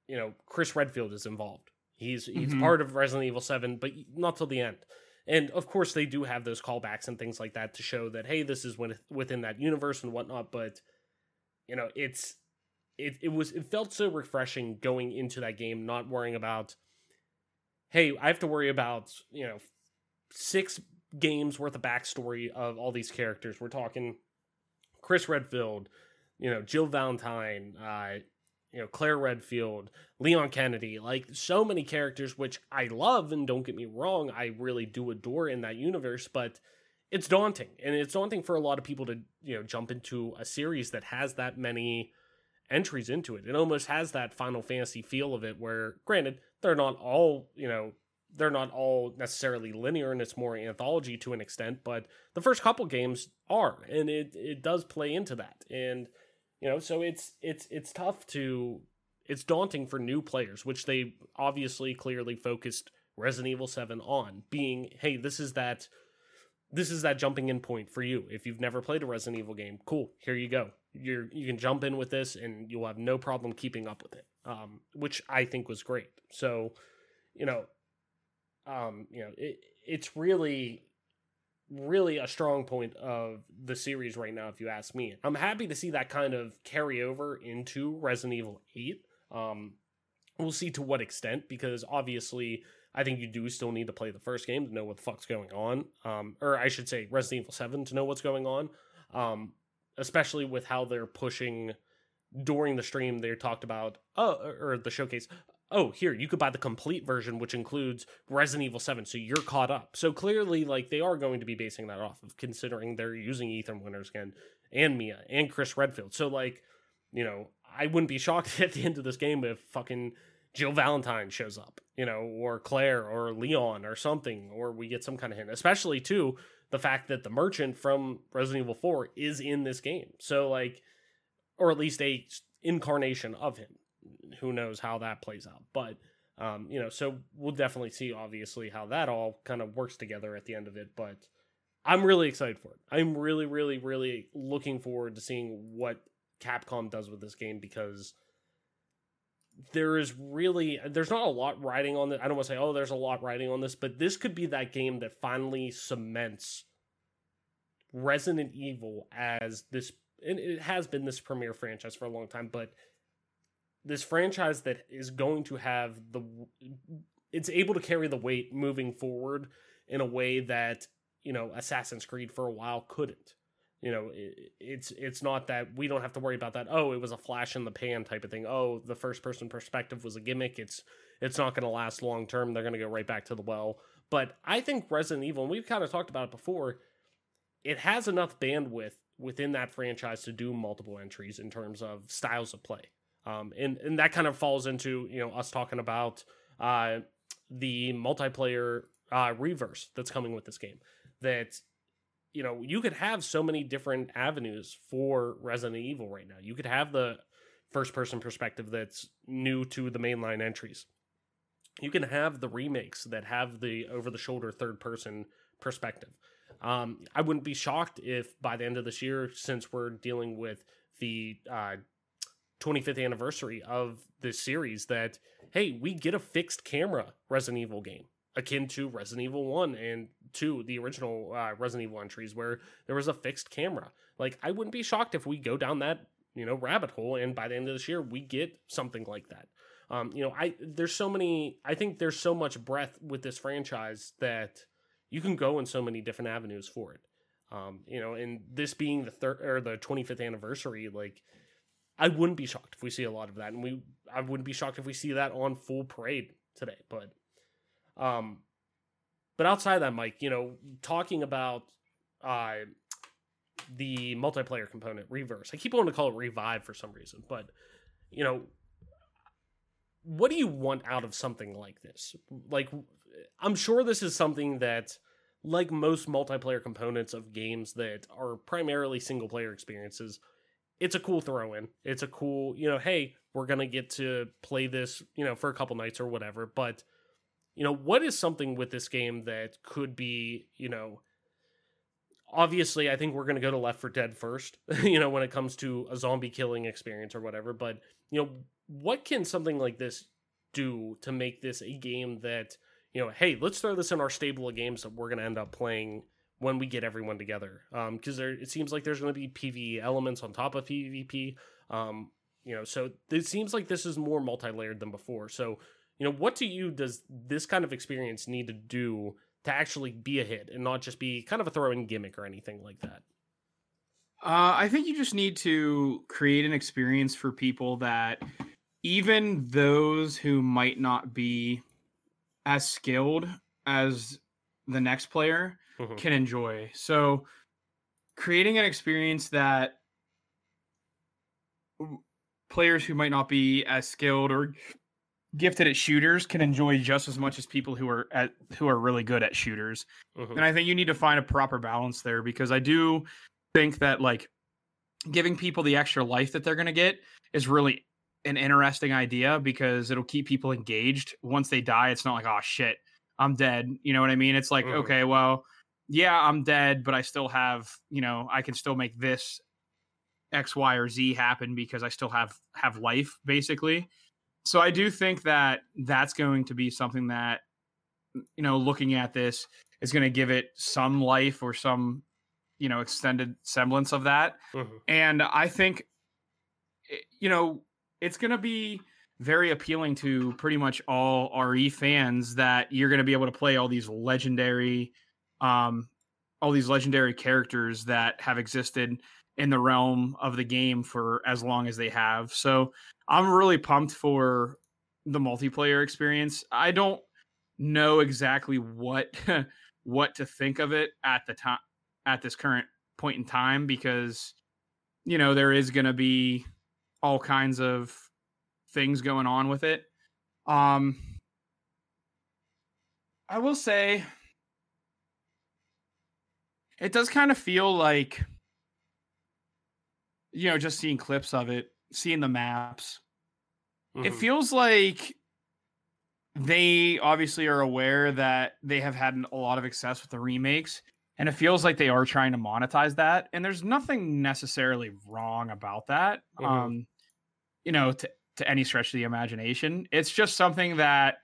you know Chris Redfield is involved. He's he's Mhm. part of Resident Evil Seven, but not till the end. And of course, they do have those callbacks and things like that to show that hey, this is within that universe and whatnot. But you know, it's it it was it felt so refreshing going into that game, not worrying about hey, I have to worry about you know six games worth of backstory of all these characters. We're talking Chris Redfield, you know, Jill Valentine, uh, you know, Claire Redfield, Leon Kennedy, like so many characters which I love and don't get me wrong, I really do adore in that universe, but it's daunting. And it's daunting for a lot of people to, you know, jump into a series that has that many entries into it. It almost has that Final Fantasy feel of it where granted, they're not all, you know, they're not all necessarily linear and it's more anthology to an extent, but the first couple games are and it it does play into that. And you know, so it's it's it's tough to it's daunting for new players, which they obviously clearly focused Resident Evil 7 on, being, hey, this is that this is that jumping in point for you. If you've never played a Resident Evil game, cool, here you go. You're you can jump in with this and you'll have no problem keeping up with it. Um, which I think was great. So, you know, um, you know, it, it's really really a strong point of the series right now, if you ask me. I'm happy to see that kind of carry over into Resident Evil 8. Um, we'll see to what extent, because obviously, I think you do still need to play the first game to know what the fuck's going on. Um, or I should say, Resident Evil 7 to know what's going on. Um, especially with how they're pushing during the stream. They talked about, oh, or the showcase, oh, here, you could buy the complete version, which includes Resident Evil 7. So you're caught up. So clearly, like, they are going to be basing that off of considering they're using Ethan Winters again and Mia and Chris Redfield. So, like, you know, I wouldn't be shocked at the end of this game if fucking Jill Valentine shows up, you know, or Claire or Leon or something, or we get some kind of hint, especially too the fact that the merchant from Resident Evil 4 is in this game. So, like, or at least a incarnation of him who knows how that plays out. But um, you know, so we'll definitely see obviously how that all kind of works together at the end of it. But I'm really excited for it. I'm really, really, really looking forward to seeing what Capcom does with this game because there is really there's not a lot riding on it. I don't want to say, oh, there's a lot riding on this, but this could be that game that finally cements Resident Evil as this and it has been this premier franchise for a long time, but this franchise that is going to have the it's able to carry the weight moving forward in a way that you know Assassin's Creed for a while couldn't. You know, it, it's it's not that we don't have to worry about that. Oh, it was a flash in the pan type of thing. Oh, the first person perspective was a gimmick. It's it's not going to last long term. They're going to go right back to the well. But I think Resident Evil, and we've kind of talked about it before, it has enough bandwidth within that franchise to do multiple entries in terms of styles of play. Um, and and that kind of falls into you know us talking about uh, the multiplayer uh, Re:Verse that's coming with this game. That you know you could have so many different avenues for Resident Evil right now. You could have the first person perspective that's new to the mainline entries. You can have the remakes that have the over the shoulder third person perspective. Um, I wouldn't be shocked if by the end of this year, since we're dealing with the uh, 25th anniversary of this series that hey we get a fixed camera resident evil game akin to resident evil 1 and 2 the original uh, resident evil entries where there was a fixed camera. Like i wouldn't be shocked if we go down that you know rabbit hole and by the end of this year we get something like that. Um, you know i there's so many i think there's so much breath with this franchise that you can go in so many different avenues for it um, you know and this being the third or the 25th anniversary like I wouldn't be shocked if we see a lot of that, and we I wouldn't be shocked if we see that on full parade today. But, um, but outside of that, Mike, you know, talking about uh the multiplayer component, Re:Verse. I keep wanting to call it revive for some reason, but you know, what do you want out of something like this? Like, I'm sure this is something that, like most multiplayer components of games that are primarily single player experiences it's a cool throw in. It's a cool, you know, hey, we're going to get to play this, you know, for a couple nights or whatever. But, you know, what is something with this game that could be, you know, obviously I think we're going to go to Left 4 Dead first, you know, when it comes to a zombie killing experience or whatever. But, you know, what can something like this do to make this a game that, you know, hey, let's throw this in our stable of games that we're going to end up playing when we get everyone together. Because um, there, it seems like there's going to be PVE elements on top of PvP. Um, you know, so it seems like this is more multi-layered than before. So, you know, what to you does this kind of experience need to do to actually be a hit and not just be kind of a throw-in gimmick or anything like that? Uh, I think you just need to create an experience for people that even those who might not be as skilled as the next player mm-hmm. can enjoy. So creating an experience that players who might not be as skilled or gifted at shooters can enjoy just as much as people who are at who are really good at shooters. Mm-hmm. And I think you need to find a proper balance there because I do think that like giving people the extra life that they're going to get is really an interesting idea because it'll keep people engaged. Once they die, it's not like, oh shit, I'm dead. You know what I mean? It's like, mm-hmm. okay, well, yeah, I'm dead, but I still have, you know, I can still make this X, Y, or Z happen because I still have have life, basically. So I do think that that's going to be something that you know, looking at this is going to give it some life or some, you know, extended semblance of that. Mhm. And I think, you know, it's going to be very appealing to pretty much all RE fans that you're going to be able to play all these legendary, um, all these legendary characters that have existed in the realm of the game for as long as they have. So I'm really pumped for the multiplayer experience. I don't know exactly what what to think of it at the time at this current point in time because you know there is going to be all kinds of things going on with it. Um I will say it does kind of feel like you know just seeing clips of it, seeing the maps. It Mhm. feels like they obviously are aware that they have had a lot of success with the remakes and it feels like they are trying to monetize that. And there's nothing necessarily wrong about that. Mhm. um you know to to any stretch of the imagination. It's just something that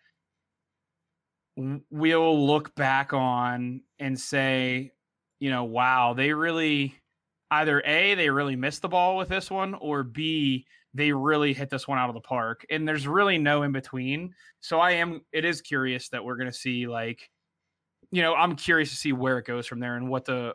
we'll look back on and say you know wow they really either a they really missed the ball with this one or b they really hit this one out of the park. And there's really no in between. So i am it is curious that we're going to see like you know i'm curious to see where it goes from there and what the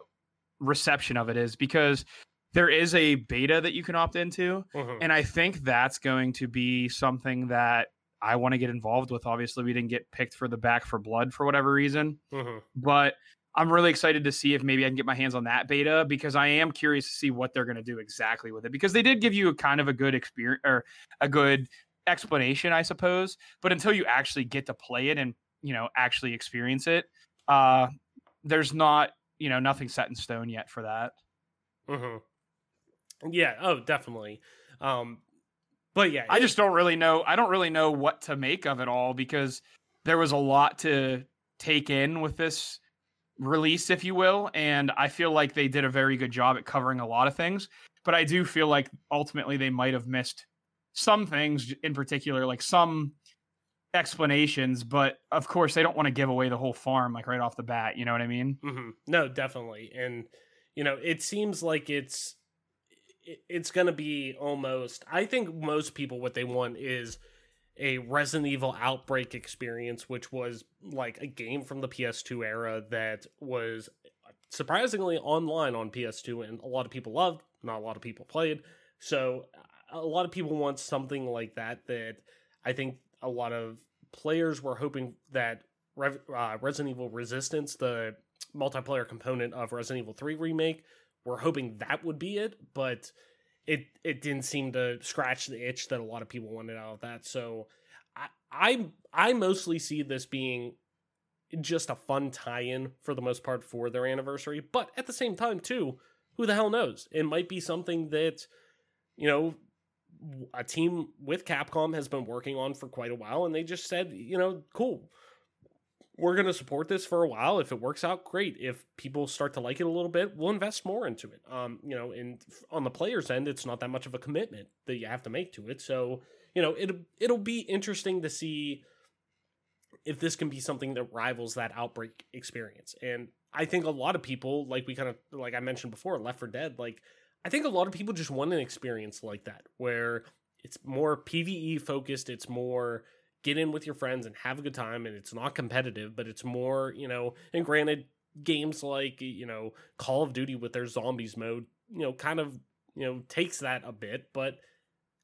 reception of it is because there is a beta that you can opt into Mhm. and i think that's going to be something that i want to get involved with obviously we didn't get picked for the Back 4 Blood for whatever reason Mhm. but I'm really excited to see if maybe I can get my hands on that beta because I am curious to see what they're going to do exactly with it because they did give you a kind of a good experience or a good explanation, I suppose. But until you actually get to play it and you know actually experience it, uh, there's not you know nothing set in stone yet for that. hmm Yeah. Oh, definitely. Um, but yeah, I just don't really know. I don't really know what to make of it all because there was a lot to take in with this release, if you will. And I feel like they did a very good job at covering a lot of things. But I do feel like ultimately they might have missed some things in particular, like some explanations. But of course, they don't want to give away the whole farm like right off the bat. You know what I mean? hmm No, definitely, and you know, it seems like it's it's going to be almost. I think most people what they want is a Resident Evil Outbreak experience, which was like a game from the PS2 era that was surprisingly online on PS2, and a lot of people loved. Not a lot of people played. So a lot of people want something like that. That I think a lot of players were hoping that Rev- uh, Resident Evil Resistance, the multiplayer component of Resident Evil 3 remake. We're hoping that would be it, but it it didn't seem to scratch the itch that a lot of people wanted out of that. So I I, I mostly see this being just a fun tie-in for the most part for their anniversary, but at the same time too, who the hell knows? It might be something that you know a team with Capcom has been working on for quite a while and they just said, you know, cool we're going to support this for a while. If it works out, great. If people start to like it a little bit, we'll invest more into it. Um, you know, and on the player's end, it's not that much of a commitment that you have to make to it. So, you know, it it'll be interesting to see if this can be something that rivals that outbreak experience. And I think a lot of people, like we kind of like I mentioned before, Left 4 Dead, like I think a lot of people just want an experience like that where it's more PvE focused, it's more get in with your friends and have a good time and it's not competitive but it's more you know and granted games like you know call of duty with their zombies mode you know kind of you know takes that a bit but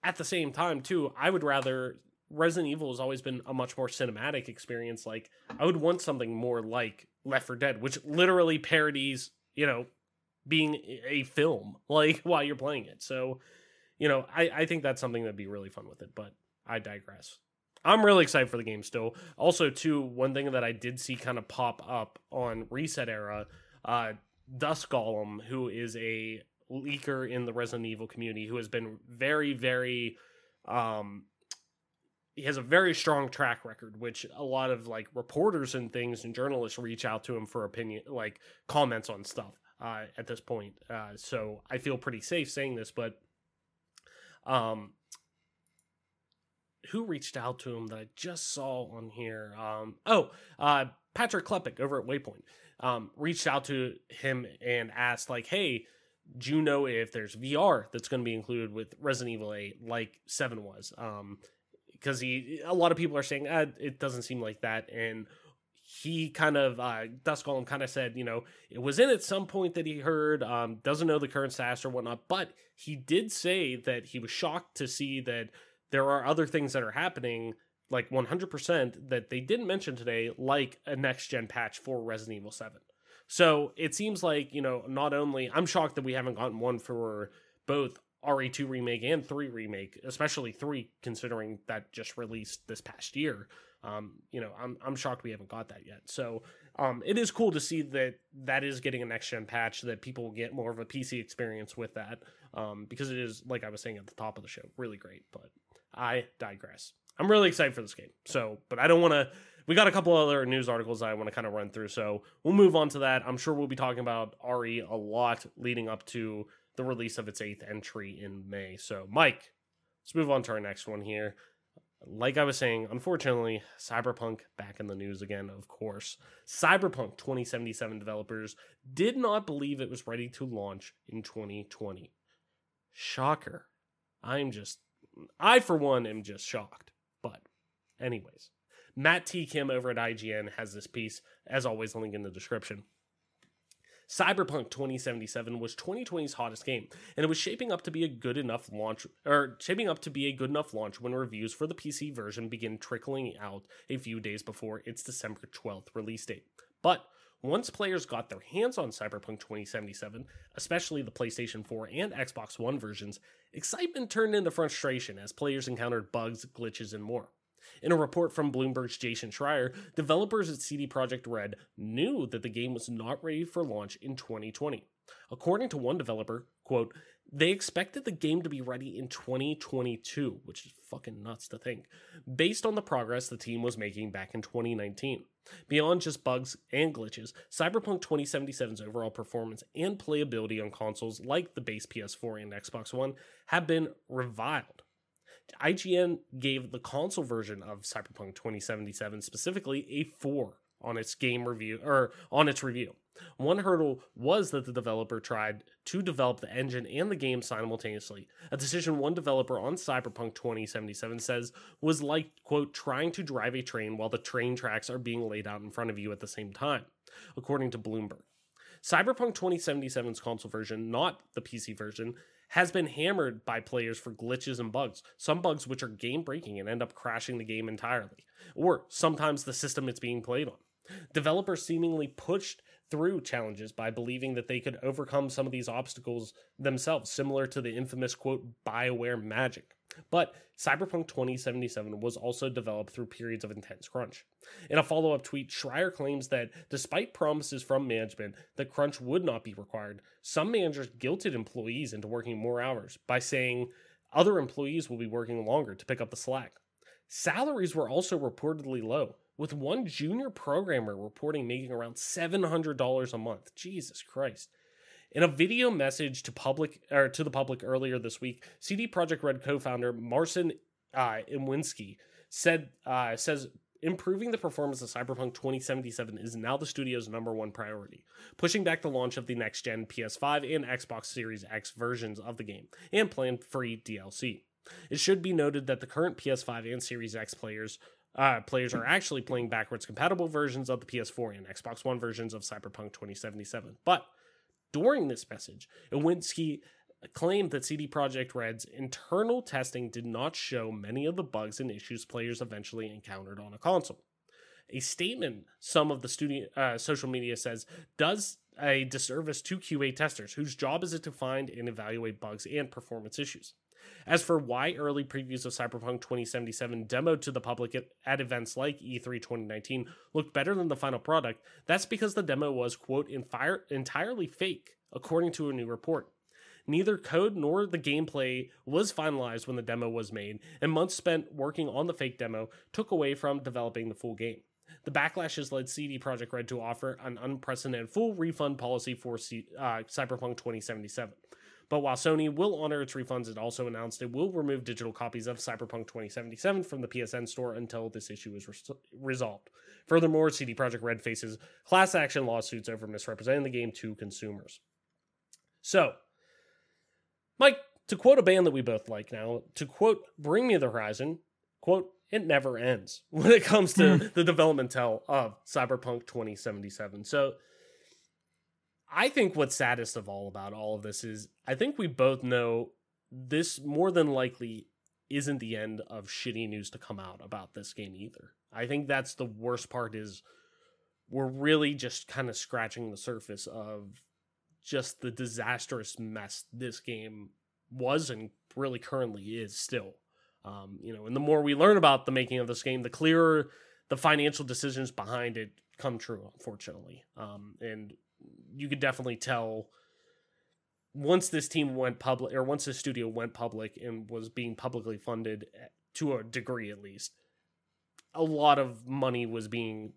at the same time too i would rather resident evil has always been a much more cinematic experience like i would want something more like left 4 dead which literally parodies you know being a film like while you're playing it. So you know i i think that's something that'd be really fun with it but i digress. I'm really excited for the game still. Also, too, one thing that I did see kind of pop up on ResetEra, uh, Dusk Golem, who is a leaker in the Resident Evil community, who has been very, very, um, he has a very strong track record, which a lot of like reporters and things and journalists reach out to him for opinion, like comments on stuff uh, at this point. Uh, so I feel pretty safe saying this, but um, who reached out to him that I just saw on here. Um, oh, uh, Patrick Klepek over at Waypoint um, reached out to him and asked like, "Hey, do you know if there's VR that's going to be included with Resident Evil 8 like 7 was?" Um, because he a lot of people are saying ah, it doesn't seem like that and he kind of uh Dusk kind of said, you know, it was in at some point that he heard, um, doesn't know the current status or whatnot, but he did say that he was shocked to see that there are other things that are happening, like 100% that they didn't mention today, like a next gen patch for Resident Evil 7. So it seems like, you know, not only I'm shocked that we haven't gotten one for both RE2 remake and 3 remake, especially 3 considering that just released this past year. Um, you know, I'm I'm shocked we haven't got that yet. So, um, it is cool to see that that is getting a next gen patch that people get more of a PC experience with that. Um, because it is like I was saying at the top of the show, really great. But I digress. I'm really excited for this game. So, but I don't want to. We got a couple other news articles I want to kind of run through. So we'll move on to that. I'm sure we'll be talking about RE a lot leading up to the release of its eighth entry in May. So, Mike, let's move on to our next one here like I was saying, unfortunately, Cyberpunk back in the news again, of course. Cyberpunk 2077 developers did not believe it was ready to launch in 2020. Shocker. I'm just, I for one am just shocked. But, anyways, Matt T. Kim over at IGN has this piece, as always, link in the description. Cyberpunk 2077 was 2020's hottest game, and it was shaping up to be a good enough launch or shaping up to be a good enough launch when reviews for the PC version begin trickling out a few days before its December 12th release date. But once players got their hands on Cyberpunk 2077, especially the PlayStation 4 and Xbox One versions, excitement turned into frustration as players encountered bugs, glitches, and more. In a report from Bloomberg's Jason Schreier, developers at CD Projekt Red knew that the game was not ready for launch in 2020. According to one developer, quote, they expected the game to be ready in 2022, which is fucking nuts to think, based on the progress the team was making back in 2019. Beyond just bugs and glitches, Cyberpunk 2077's overall performance and playability on consoles like the base PS4 and Xbox One have been reviled. IGN gave the console version of Cyberpunk 2077 specifically a 4 on its game review or on its review. One hurdle was that the developer tried to develop the engine and the game simultaneously, a decision one developer on Cyberpunk 2077 says was like, quote, trying to drive a train while the train tracks are being laid out in front of you at the same time, according to Bloomberg. Cyberpunk 2077's console version, not the PC version, has been hammered by players for glitches and bugs, some bugs which are game breaking and end up crashing the game entirely, or sometimes the system it's being played on. Developers seemingly pushed through challenges by believing that they could overcome some of these obstacles themselves, similar to the infamous quote, BioWare magic. But Cyberpunk 2077 was also developed through periods of intense crunch. In a follow up tweet, Schreier claims that despite promises from management that crunch would not be required, some managers guilted employees into working more hours by saying other employees will be working longer to pick up the slack. Salaries were also reportedly low, with one junior programmer reporting making around $700 a month. Jesus Christ. In a video message to public or to the public earlier this week, CD Projekt Red co-founder Marcin uh, Iwinski said uh, says improving the performance of Cyberpunk 2077 is now the studio's number one priority, pushing back the launch of the next gen PS5 and Xbox Series X versions of the game and planned free DLC. It should be noted that the current PS5 and Series X players uh, players are actually playing backwards compatible versions of the PS4 and Xbox One versions of Cyberpunk 2077. But during this message, Iwinski claimed that CD Projekt Red's internal testing did not show many of the bugs and issues players eventually encountered on a console. A statement some of the studio uh, social media says does a disservice to QA testers whose job is it to find and evaluate bugs and performance issues. As for why early previews of Cyberpunk 2077 demoed to the public at, at, events like E3 2019 looked better than the final product, that's because the demo was, quote, entirely fake, according to a new report. Neither code nor the gameplay was finalized when the demo was made, and months spent working on the fake demo took away from developing the full game. The backlash has led CD Projekt Red to offer an unprecedented full refund policy for C- uh, Cyberpunk 2077. But while Sony will honor its refunds, it also announced it will remove digital copies of Cyberpunk 2077 from the PSN store until this issue is res- resolved. Furthermore, CD Projekt Red faces class action lawsuits over misrepresenting the game to consumers. So, Mike, to quote a band that we both like now, to quote Bring Me the Horizon, quote, it never ends when it comes to hmm. the development tell of Cyberpunk 2077. So I think what's saddest of all about all of this is I think we both know this more than likely isn't the end of shitty news to come out about this game either. I think that's the worst part is we're really just kind of scratching the surface of just the disastrous mess this game was and really currently is still. Um, you know, and the more we learn about the making of this game, the clearer the financial decisions behind it come true, unfortunately. Um, and you could definitely tell once this team went public, or once this studio went public and was being publicly funded to a degree at least, a lot of money was being,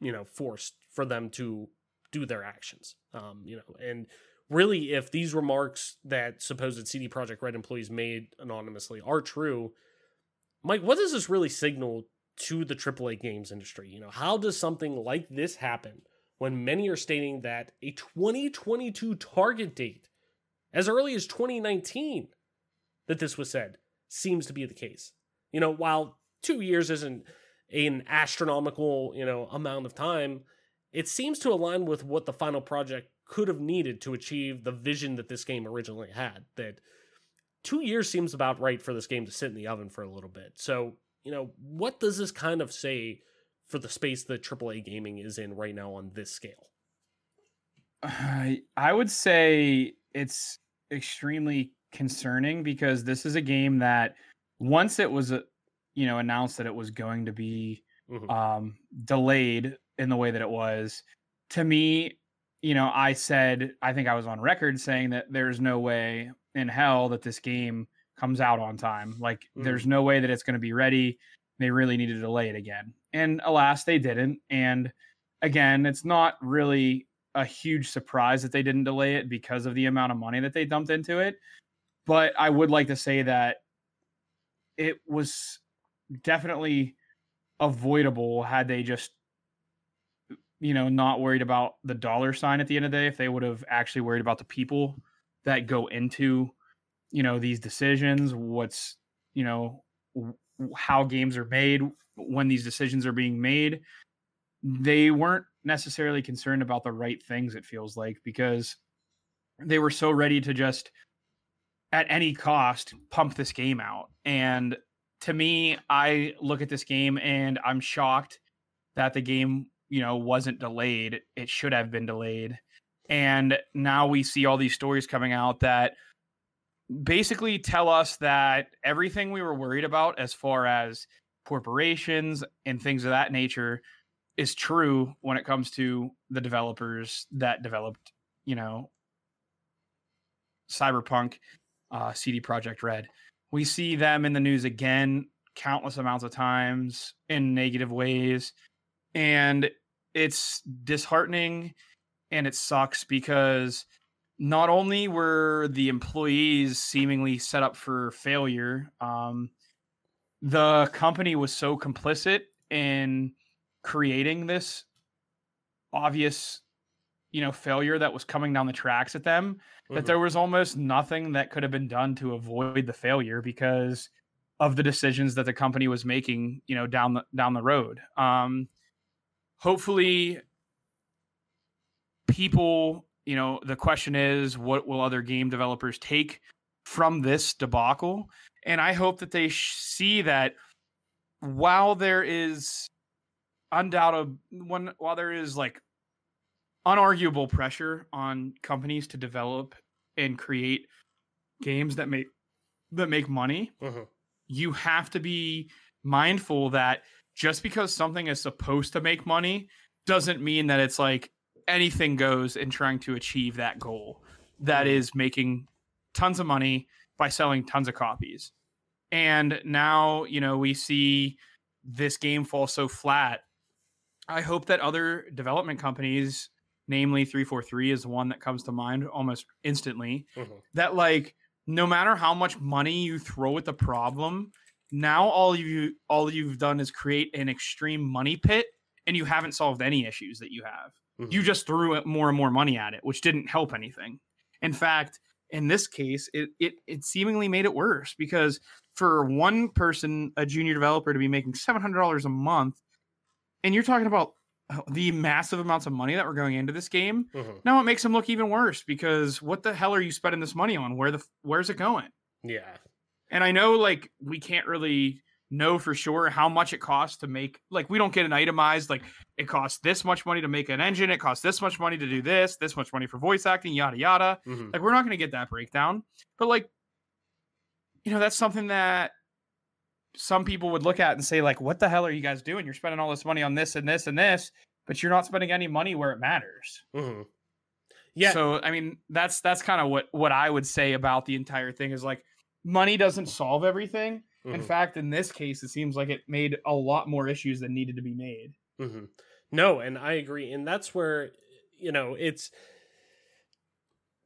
you know, forced for them to do their actions. Um, you know, and really, if these remarks that supposed CD Projekt Red employees made anonymously are true, Mike, what does this really signal to the AAA games industry? You know, how does something like this happen when many are stating that a 2022 target date, as early as 2019, that this was said, seems to be the case? You know, while two years isn't an astronomical, you know, amount of time, it seems to align with what the final project could have needed to achieve the vision that this game originally had. That two years seems about right for this game to sit in the oven for a little bit. So, you know, what does this kind of say for the space that AAA gaming is in right now on this scale? I I would say it's extremely concerning because this is a game that once it was, uh, you know, announced that it was going to be Mhm. um, delayed in the way that it was, to me, you know, I said I think I was on record saying that there's no way in hell that this game comes out on time. Like, Mm. there's no way that it's going to be ready. They really need to delay it again, and alas, they didn't. And again, it's not really a huge surprise that they didn't delay it because of the amount of money that they dumped into it. But I would like to say that it was definitely avoidable had they just you know not worried about the dollar sign at the end of the day if they would have actually worried about the people that go into you know these decisions what's you know how games are made when these decisions are being made they weren't necessarily concerned about the right things it feels like because they were so ready to just at any cost pump this game out. And to me i look at this game and i'm shocked that the game you know wasn't delayed. It should have been delayed. And now we see all these stories coming out that basically tell us that everything we were worried about as far as corporations and things of that nature is true when it comes to the developers that developed you know cyberpunk uh, cd projekt red. We see them in the news again countless amounts of times in negative ways. And it's disheartening and it sucks because not only were the employees seemingly set up for failure um, the company was so complicit in creating this obvious you know failure that was coming down the tracks at them that Mhm. there was almost nothing that could have been done to avoid the failure because of the decisions that the company was making you know down the down the road um hopefully people you know the question is what will other game developers take from this debacle and i hope that they sh- see that while there is undoubted one while there is like unarguable pressure on companies to develop and create games that make that make money Mhm. you have to be mindful that just because something is supposed to make money doesn't mean that it's like anything goes in trying to achieve that goal that Mhm. making tons of money by selling tons of copies and now you know we see this game fall so flat i hope that other development companies namely 343 is one that comes to mind almost instantly. Mhm. That like no matter how much money you throw at the problem, now all you all you've done is create an extreme money pit and you haven't solved any issues that you have. Mhm. You just threw more and more money at it, which didn't help anything. In fact, in this case, it it it seemingly made it worse because for one person, a junior developer, to be making seven hundred dollars a month, and you're talking about uh, the massive amounts of money that were going into this game. Mhm. Now it makes them look even worse because what the hell are you spending this money on? Where the where's it going? Yeah. And I know like we can't really know for sure how much it costs to make like we don't get an itemized like it costs this much money to make an engine, it costs this much money to do this, this much money for voice acting, yada yada. Mhm. Like we're not going to get that breakdown. But like you know, that's something that some people would look at and say like what the hell are you guys doing? You're spending all this money on this and this and this, but you're not spending any money where it matters. Mhm. Yeah. So I mean, that's that's kind of what what I would say about the entire thing is like money doesn't solve everything. In Mhm. fact, in this case, it seems like it made a lot more issues than needed to be made. hmm No, and I agree, and that's where you know it's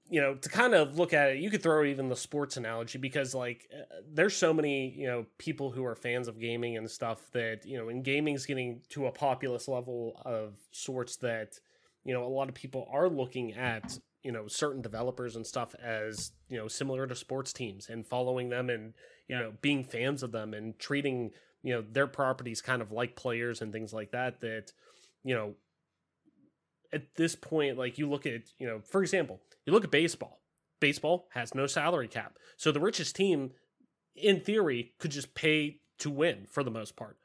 you know to kind of look at it. You could throw even the sports analogy because like uh, there's so many you know people who are fans of gaming and stuff that you know, and gaming's getting to a populous level of sorts that you know a lot of people are looking at you know certain developers and stuff as you know similar to sports teams and following them and you know being fans of them and treating you know their properties kind of like players and things like that that you know at this point like you look at you know for example you look at baseball. Baseball has no salary cap. So the richest team in theory could just pay to win for the most part.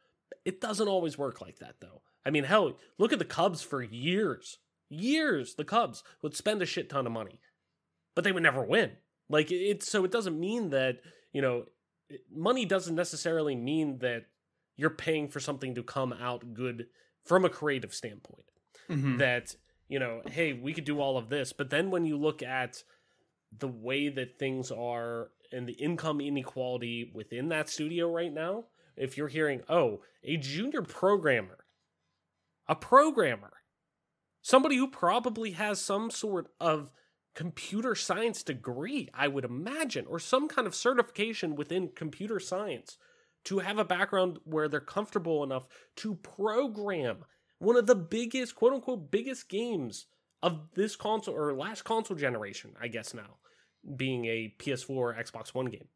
It doesn't always work like that though. I mean hell look at the cubs for years years the cubs would spend a shit ton of money but they would never win like it so it doesn't mean that you know money doesn't necessarily mean that you're paying for something to come out good from a creative standpoint Mm-hmm. that you know hey we could do all of this but then when you look at the way that things are and the income inequality within that studio right now if you're hearing oh a junior programmer a programmer somebody who probably has some sort of computer science degree i would imagine or some kind of certification within computer science to have a background where they're comfortable enough to program one of the biggest quote unquote biggest games of this console or last console generation i guess now being a ps4 or xbox one game.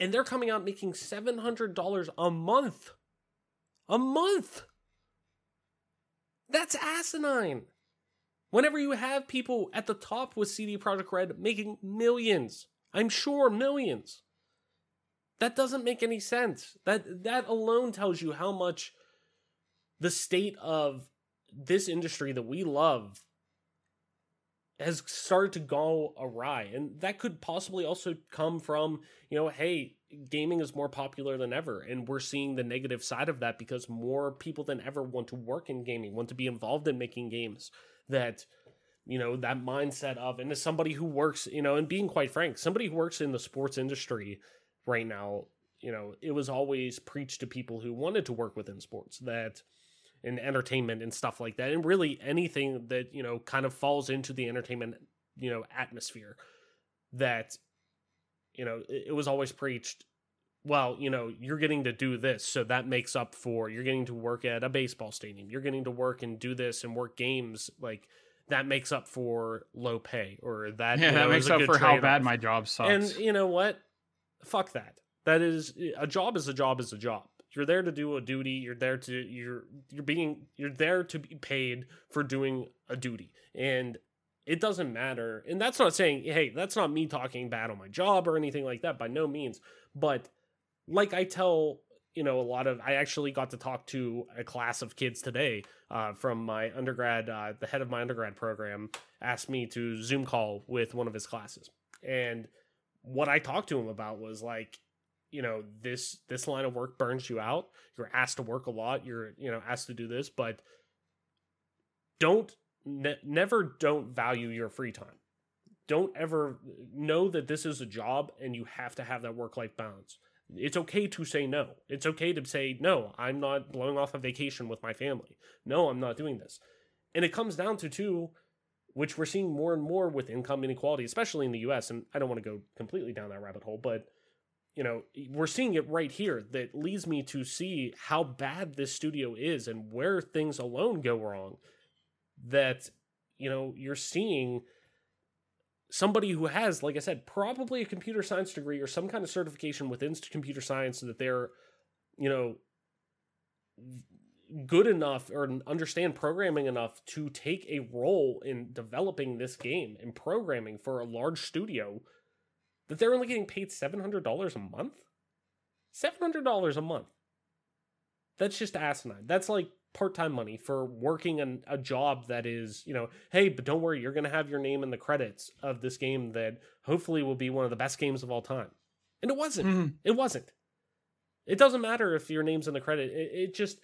And they're coming out making $700 a month. A month that's asinine. Whenever you have people at the top with cd projekt red making millions i'm sure millions that doesn't make any sense. That that alone tells you how much the state of this industry that we love has started to go awry. And that could possibly also come from you know hey gaming is more popular than ever and we're seeing the negative side of that because more people than ever want to work in gaming want to be involved in making games that you know that mindset of and as somebody who works you know and being quite frank somebody who works in the sports industry right now you know it was always preached to people who wanted to work within sports that in entertainment and stuff like that and really anything that you know kind of falls into the entertainment you know atmosphere that you know it, it was always preached well you know you're getting to do this so that makes up for you're getting to work at a baseball stadium you're getting to work and do this and work games like that makes up for low pay or that Yeah, you that makes up for how trade-off. bad my job sucks. And you know what? Fuck that. That is a job is a job is a job. You're there to do a duty. You're there to you're you're being you're there to be paid for doing a duty. And it doesn't matter. And that's not saying, hey, that's not me talking bad on my job or anything like that by no means. But like I tell, you know, a lot of I actually got to talk to a class of kids today uh, from my undergrad uh, the head of my undergrad program asked me to Zoom call with one of his classes. And what I talked to him about was like, you know, this this line of work burns you out. You're asked to work a lot. You're you know asked to do this, but don't ne- never don't value your free time. Don't ever know that this is a job and you have to have that work life balance. It's okay to say no. It's okay to say no. I'm not blowing off a vacation with my family. No, I'm not doing this. And it comes down to two, which we're seeing more and more with income inequality, especially in the US. And I don't want to go completely down that rabbit hole, but you know, we're seeing it right here that leads me to see how bad this studio is and where things alone go wrong. That, you know, you're seeing somebody who has, like I said, probably a computer science degree or some kind of certification within computer science so that they're, you know, good enough or understand programming enough to take a role in developing this game and programming for a large studio that they're only getting paid $700 a month? $700 a month. That's just asinine. That's like part-time money for working an, a job that is, you know, hey, but don't worry, you're going to have your name in the credits of this game that hopefully will be one of the best games of all time. And it wasn't. Mhm. It wasn't. It doesn't matter if your name's in the credit. It, it just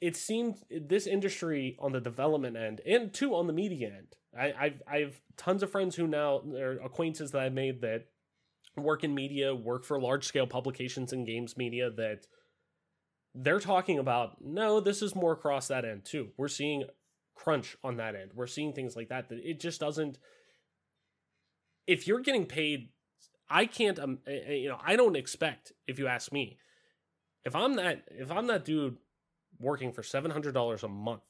it seemed this industry on the development end and too on the media end. I, I've I've tons of friends who now or acquaintances that I've made that work in media, work for large scale publications and games media that they're talking about no, this is more across that end too. We're seeing crunch on that end. We're seeing things like that that it just doesn't if you're getting paid I can't um you know, I don't expect if you ask me if I'm that if I'm that dude working for $700 a month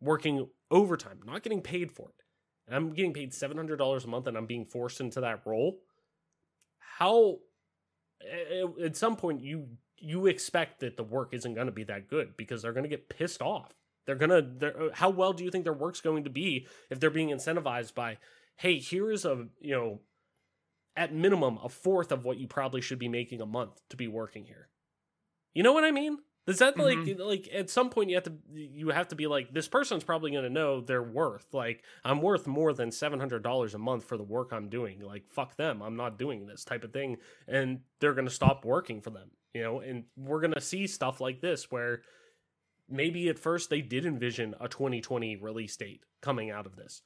working overtime, not getting paid for it. And I'm getting paid $700 a month and I'm being forced into that role. How at some point you you expect that the work isn't going to be that good because they're going to get pissed off. They're going to they're how well do you think their work's going to be if they're being incentivized by hey, here is a, you know, at minimum a fourth of what you probably should be making a month to be working here. You know what I mean? Is that like mm-hmm. like at some point you have to you have to be like this person's probably going to know their worth. Like I'm worth more than seven hundred dollars a month for the work I'm doing. Like fuck them, I'm not doing this type of thing, and they're going to stop working for them. You know, and we're going to see stuff like this where maybe at first they did envision a 2020 release date coming out of this,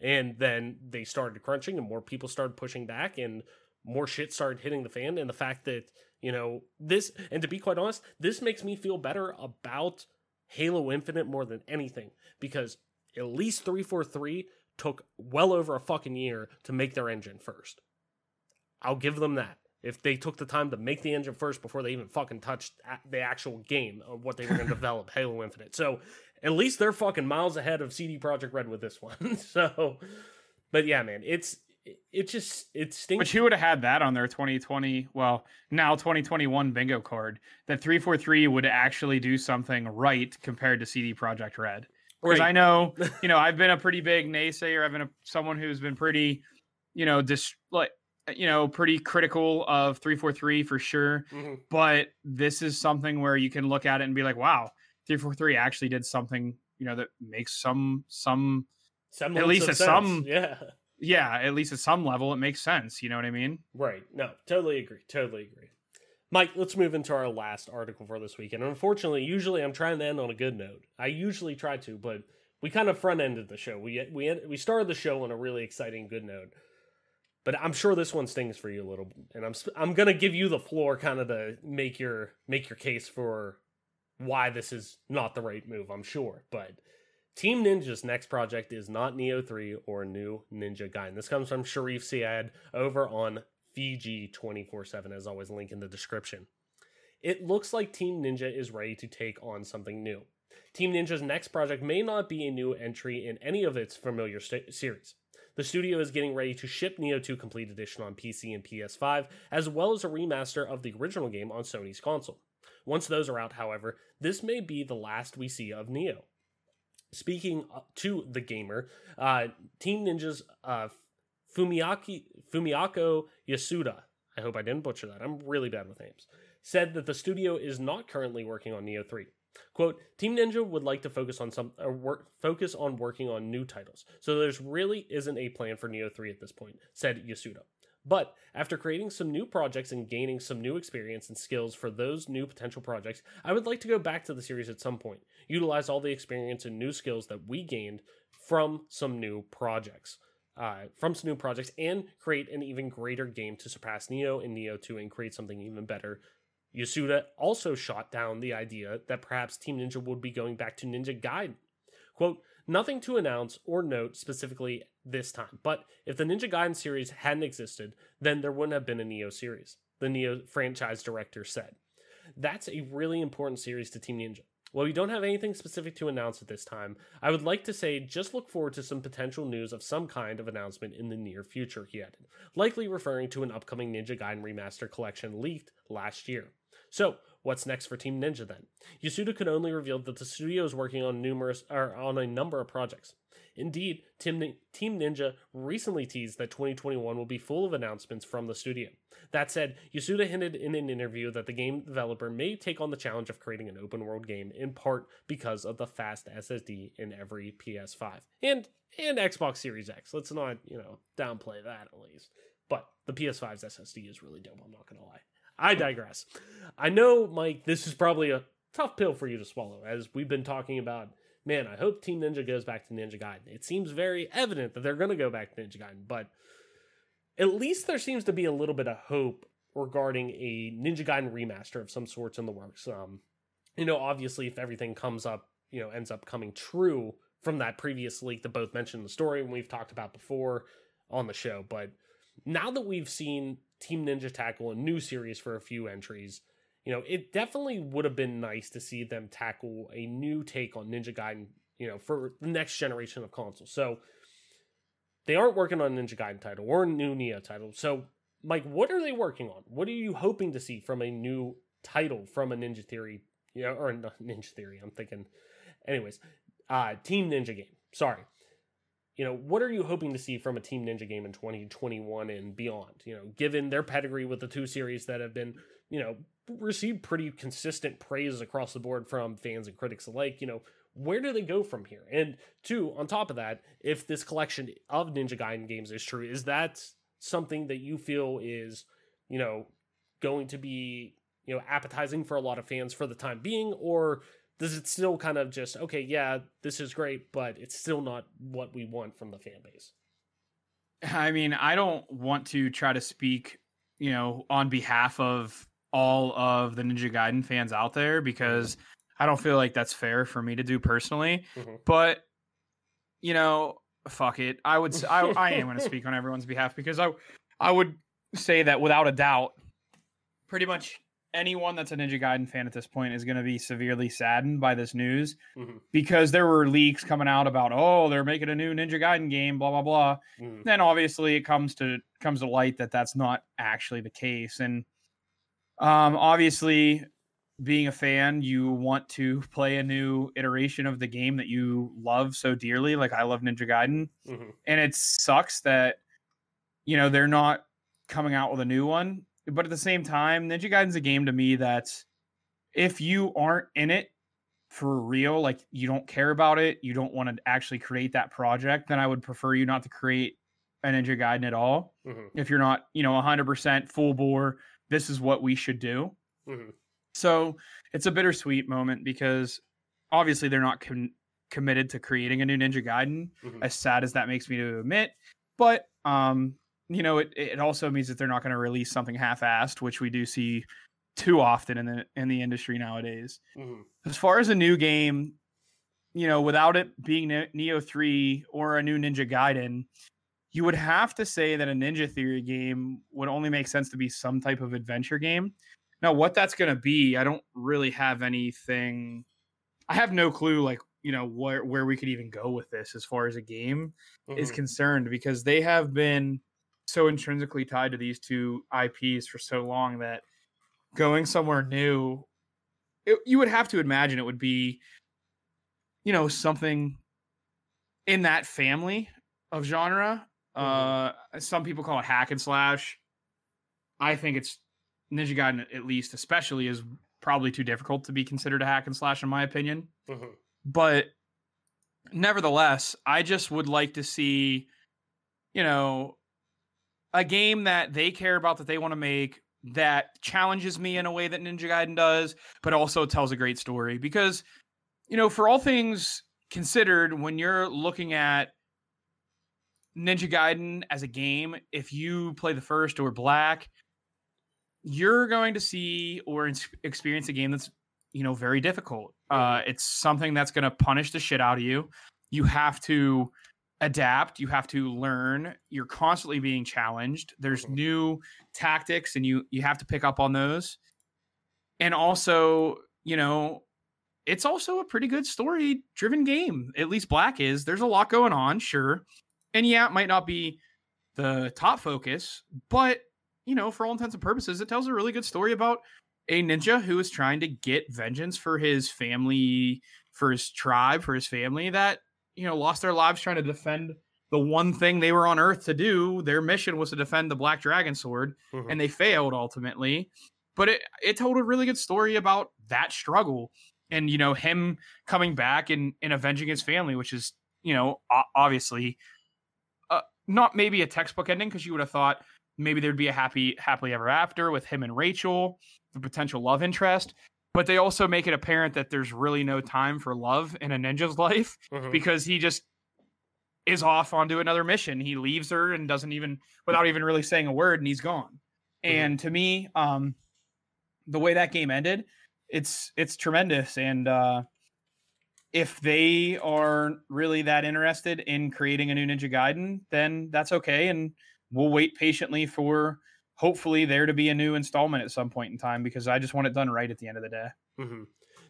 and then they started crunching, and more people started pushing back, and more shit started hitting the fan, and the fact that you know, this, and to be quite honest, this makes me feel better about Halo Infinite more than anything because at least 343 took well over a fucking year to make their engine first. I'll give them that. If they took the time to make the engine first before they even fucking touched the actual game of what they were going to develop, Halo Infinite. So at least they're fucking miles ahead of CD Projekt Red with this one. so, but yeah, man, it's it just it stinks. But who would have had that on their 2020, well, now 2021 bingo card that 343 would actually do something right compared to CD Projekt Red? Because Right. I know, you know, I've been a pretty big naysayer. I've been a, someone who's been pretty, you know, dis like, you know, pretty critical of 343 for sure. Mhm. But this is something where you can look at it and be like, wow, 343 actually did something, you know, that makes some some at least at sense. some- yeah. yeah, at least at some level, it makes sense. You know what I mean? Right. No, totally agree. Totally agree. Mike, let's move into our last article for this week. And unfortunately, usually I'm trying to end on a good note. I usually try to, but we kind of front ended the show. We we we started the show on a really exciting good note. But I'm sure this one stings for you a little, and I'm I'm gonna give you the floor, kind of to make your make your case for why this is not the right move. I'm sure, but Team Ninja's next project is not Nioh 3 or new Ninja Gaiden. This comes from Sherif Saed over on VG247, as always, link in the description. It looks like Team Ninja is ready to take on something new. Team Ninja's next project may not be a new entry in any of its familiar st- series. The studio is getting ready to ship Nioh 2 Complete Edition on PC and PS5, as well as a remaster of the original game on Sony's console. Once those are out, however, this may be the last we see of Nioh. Speaking uh, to the gamer, uh, Team Ninja's uh, Fumiaki, Fumiako Yasuda, I hope I didn't butcher that, I'm really bad with names, said that the studio is not currently working on Nioh 3. Quote, Team Ninja would like to focus on some or work focus on working on new titles. So there's really isn't a plan for Nioh 3 at this point, said Yasuda. But after creating some new projects and gaining some new experience and skills for those new potential projects, I would like to go back to the series at some point, utilize all the experience and new skills that we gained from some new projects. Uh, from some new projects and create an even greater game to surpass Nioh and Nioh 2 and create something even better. Yasuda also shot down the idea that perhaps Team Ninja would be going back to Ninja Gaiden Quote, nothing to announce or note specifically this time, but if the Ninja Gaiden series hadn't existed, then there wouldn't have been a Nioh series, the Nioh franchise director said. That's a really important series to Team Ninja. While we don't have anything specific to announce at this time, I would like to say just look forward to some potential news of some kind of announcement in the near future, he added, likely referring to an upcoming Ninja Gaiden Remaster collection leaked last year. So, what's next for Team Ninja then? Yasuda could only reveal that the studio is working on numerous or on a number of projects. Indeed, Team Ninja recently teased that 2021 will be full of announcements from the studio. That said, Yasuda hinted in an interview that the game developer may take on the challenge of creating an open world game in part because of the fast SSD in every PS5 and and Xbox Series X. Let's not, you know, downplay that at least. But the PS5's SSD is really dope, I'm not going to lie. I digress. I know, Mike, this is probably a tough pill for you to swallow as we've been talking about man, I hope Team Ninja goes back to Ninja Gaiden. It seems very evident that they're going to go back to Ninja Gaiden, but at least there seems to be a little bit of hope regarding a Ninja Gaiden remaster of some sorts in the works. Um, you know, obviously, if everything comes up, you know, ends up coming true from that previous leak that both mentioned the story and we've talked about before on the show, but now that we've seen Team Ninja tackle a new series for a few entries, you know, it definitely would have been nice to see them tackle a new take on Ninja Gaiden, you know, for the next generation of consoles. So they aren't working on Ninja Gaiden title or a new Nioh title. So, Mike, what are they working on? What are you hoping to see from a new title from a Ninja Theory, you know, or Ninja Theory? I'm thinking, anyways, uh, Team Ninja game. Sorry. You know, what are you hoping to see from a Team Ninja game in 2021 and beyond? You know, given their pedigree with the two series that have been, you know, received pretty consistent praise across the board from fans and critics alike. You know, where do they go from here? And two, on top of that, if this collection of Ninja Gaiden games is true, is that something that you feel is, you know, going to be, you know, appetizing for a lot of fans for the time being, or does it still kind of just okay, yeah, this is great, but it's still not what we want from the fan base? I mean, I don't want to try to speak, you know, on behalf of all of the Ninja Gaiden fans out there because I don't feel like that's fair for me to do personally. Mm-hmm. But you know, fuck it. I would I, I am going to speak on everyone's behalf because I I would say that without a doubt pretty much anyone that's a Ninja Gaiden fan at this point is going to be severely saddened by this news mm-hmm. because there were leaks coming out about oh they're making a new Ninja Gaiden game blah blah blah. Mm-hmm. Then obviously it comes to comes to light that that's not actually the case and um, obviously, being a fan, you want to play a new iteration of the game that you love so dearly. Like I love Ninja Gaiden, mm-hmm. and it sucks that you know they're not coming out with a new one. But at the same time, Ninja Gaiden's a game to me that if you aren't in it for real, like you don't care about it, you don't want to actually create that project, then I would prefer you not to create a Ninja Gaiden at all. Mm-hmm. If you're not, you know, 100% full bore this is what we should do. Mm-hmm. So it's a bittersweet moment because obviously they're not com- committed to creating a new Ninja Gaiden, mm-hmm. as sad as that makes me to admit. But um, you know, it it also means that they're not going to release something half-assed, which we do see too often in the in the industry nowadays. Mm-hmm. As far as a new game, you know, without it being Nioh 3 or a new Ninja Gaiden, you would have to say that a Ninja Theory game would only make sense to be some type of adventure game. Now, what that's going to be, I don't really have anything. I have no clue, like you know, where where we could even go with this as far as a game mm-hmm. is concerned, because they have been so intrinsically tied to these two IPs for so long that going somewhere new, it, you would have to imagine it would be, you know, something in that family of genre Mm-hmm. Uh, some people call it hack and slash. I think it's Ninja Gaiden, at least, especially, is probably too difficult to be considered a hack and slash, in my opinion. Mm-hmm. But nevertheless, I just would like to see, you know, a game that they care about that they want to make that challenges me in a way that Ninja Gaiden does, but also tells a great story. Because, you know, for all things considered, when you're looking at Ninja Gaiden as a game, if you play the first or black, you're going to see or experience a game that's you know, very difficult. Uh, it's something that's going to punish the shit out of you. You have to adapt. You have to learn. You're constantly being challenged. There's Mhm. new tactics, and you you have to pick up on those. And also, you know, it's also a pretty good story driven game. At least Black is. There's a lot going on, sure. And yeah, it might not be the top focus, but you know, for all intents and purposes, it tells a really good story about a ninja who is trying to get vengeance for his family, for his tribe, for his family that, you know, lost their lives trying to defend the one thing they were on earth to do. Their mission was to defend the Black Dragon sword, Mhm. and they failed ultimately. But it it told a really good story about that struggle and you know him coming back and, and avenging his family, which is you know obviously uh, not maybe a textbook ending because you would have thought maybe there'd be a happy happily ever after with him and Rachel, the potential love interest. But they also make it apparent that there's really no time for love in a ninja's life Mhm. because he just is off onto another mission. He leaves her and doesn't even without even really saying a word and he's gone. And to me, um the way that game ended, it's it's tremendous and uh if they are really that interested in creating a new Ninja Gaiden, then that's okay and we'll wait patiently for hopefully there to be a new installment at some point in time because I just want it done right at the end of the day. hmm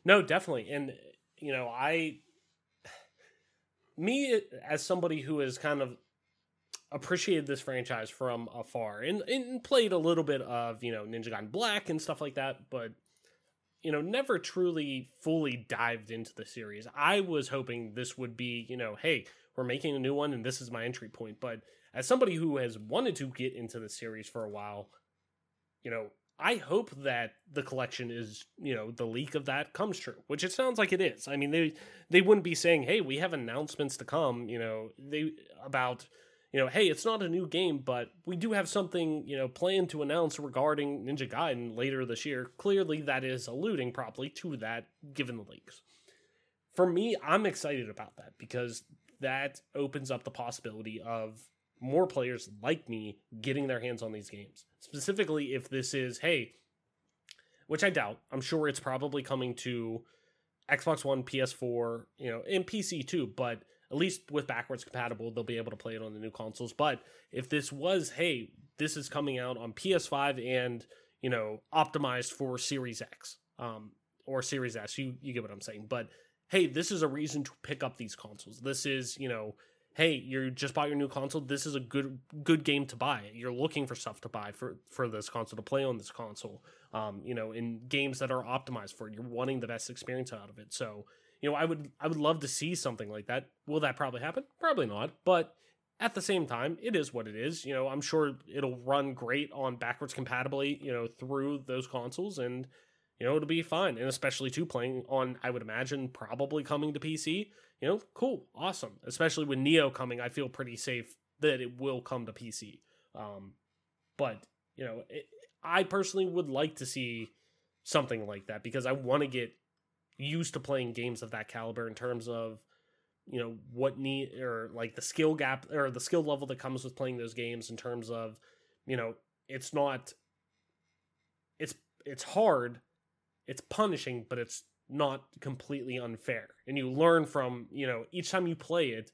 No, definitely, and you know, I, me as somebody who has kind of appreciated this franchise from afar and, and played a little bit of you know Ninja Gaiden Black and stuff like that, but you know, never truly fully dived into the series. I was hoping this would be, you know, hey, we're making a new one and this is my entry point. But as somebody who has wanted to get into the series for a while, you know, I hope that the collection is, you know, the leak of that comes true, which it sounds like it is. I mean, they they wouldn't be saying, "Hey, we have announcements to come," you know, they about, you know, "Hey, it's not a new game, but we do have something, you know, planned to announce regarding Ninja Gaiden later this year." Clearly, that is alluding probably to that given the leaks. For me, I'm excited about that because that opens up the possibility of more players like me getting their hands on these games. Specifically, if this is, hey, which I doubt, I'm sure it's probably coming to Xbox One, PS4, you know, and PC too, but at least with backwards compatible, they'll be able to play it on the new consoles. But if this was, hey, this is coming out on PS5 and, you know, optimized for Series X um, or Series S, you, you get what I'm saying. But hey, this is a reason to pick up these consoles. This is, you know, hey, you just bought your new console. This is a good good game to buy. You're looking for stuff to buy for for this console to play on this console. Um, you know, in games that are optimized for it. You're wanting the best experience out of it. So, you know, I would I would love to see something like that. Will that probably happen? Probably not. But at the same time, it is what it is. You know, I'm sure it'll run great on backwards compatibly, you know, through those consoles and you know, it'll be fine. And especially too playing on, I would imagine, probably coming to PC. You know, cool, awesome. Especially with Nioh coming, I feel pretty safe that it will come to PC. Um, but you know, it, I personally would like to see something like that because I want to get used to playing games of that caliber in terms of you know what need or like the skill gap or the skill level that comes with playing those games in terms of you know it's not it's it's hard it's punishing but it's not completely unfair. And you learn from you know each time you play it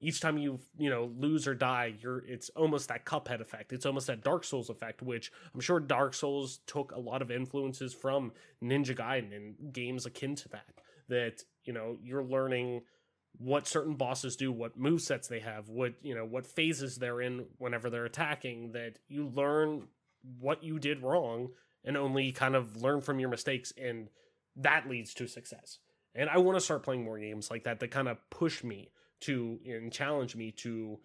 each time you you know lose or die you're it's almost that cuphead effect. It's almost that dark souls effect which i'm sure dark souls took a lot of influences from ninja gaiden and games akin to that that you know you're learning what certain bosses do what move sets they have what you know what phases they're in whenever they're attacking that you learn what you did wrong and only kind of learn from your mistakes and that leads to success. And i want to start playing more games like that that kind of push me to and challenge me to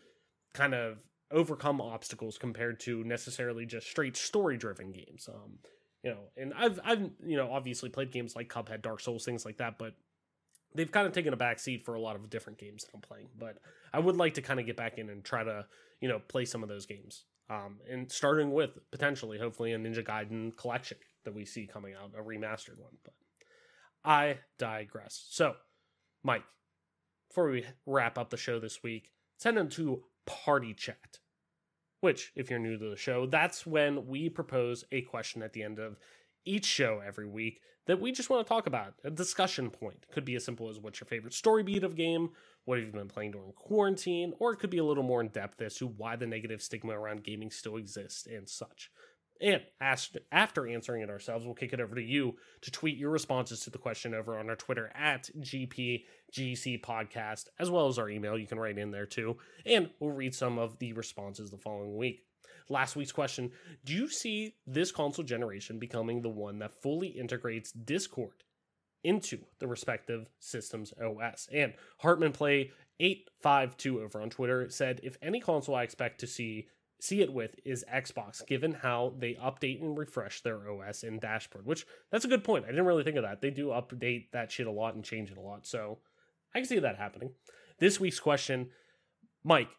kind of overcome obstacles compared to necessarily just straight story driven games. Um you know and i've i've you know obviously played games like cuphead dark souls things like that but they've kind of taken a back seat for a lot of different games that i'm playing. But i would like to kind of get back in and try to you know play some of those games um and starting with potentially hopefully a ninja gaiden collection that we see coming out a remastered one but i digress so mike before we wrap up the show this week, send them to Party Chat. Which, if you're new to the show, that's when we propose a question at the end of each show every week that we just want to talk about. A discussion point could be as simple as what's your favorite story beat of game, what have you been playing during quarantine, or it could be a little more in depth as to why the negative stigma around gaming still exists and such. And after answering it ourselves, we'll kick it over to you to tweet your responses to the question over on our Twitter at GPGC Podcast, as well as our email. You can write in there too. And we'll read some of the responses the following week. Last week's question Do you see this console generation becoming the one that fully integrates Discord into the respective system's OS? And Hartman Play 852 over on Twitter said, If any console I expect to see see it with is Xbox, given how they update and refresh their OS and dashboard. Which that's a good point. I didn't really think of that. They do update that shit a lot and change it a lot. So I can see that happening. This week's question, Mike,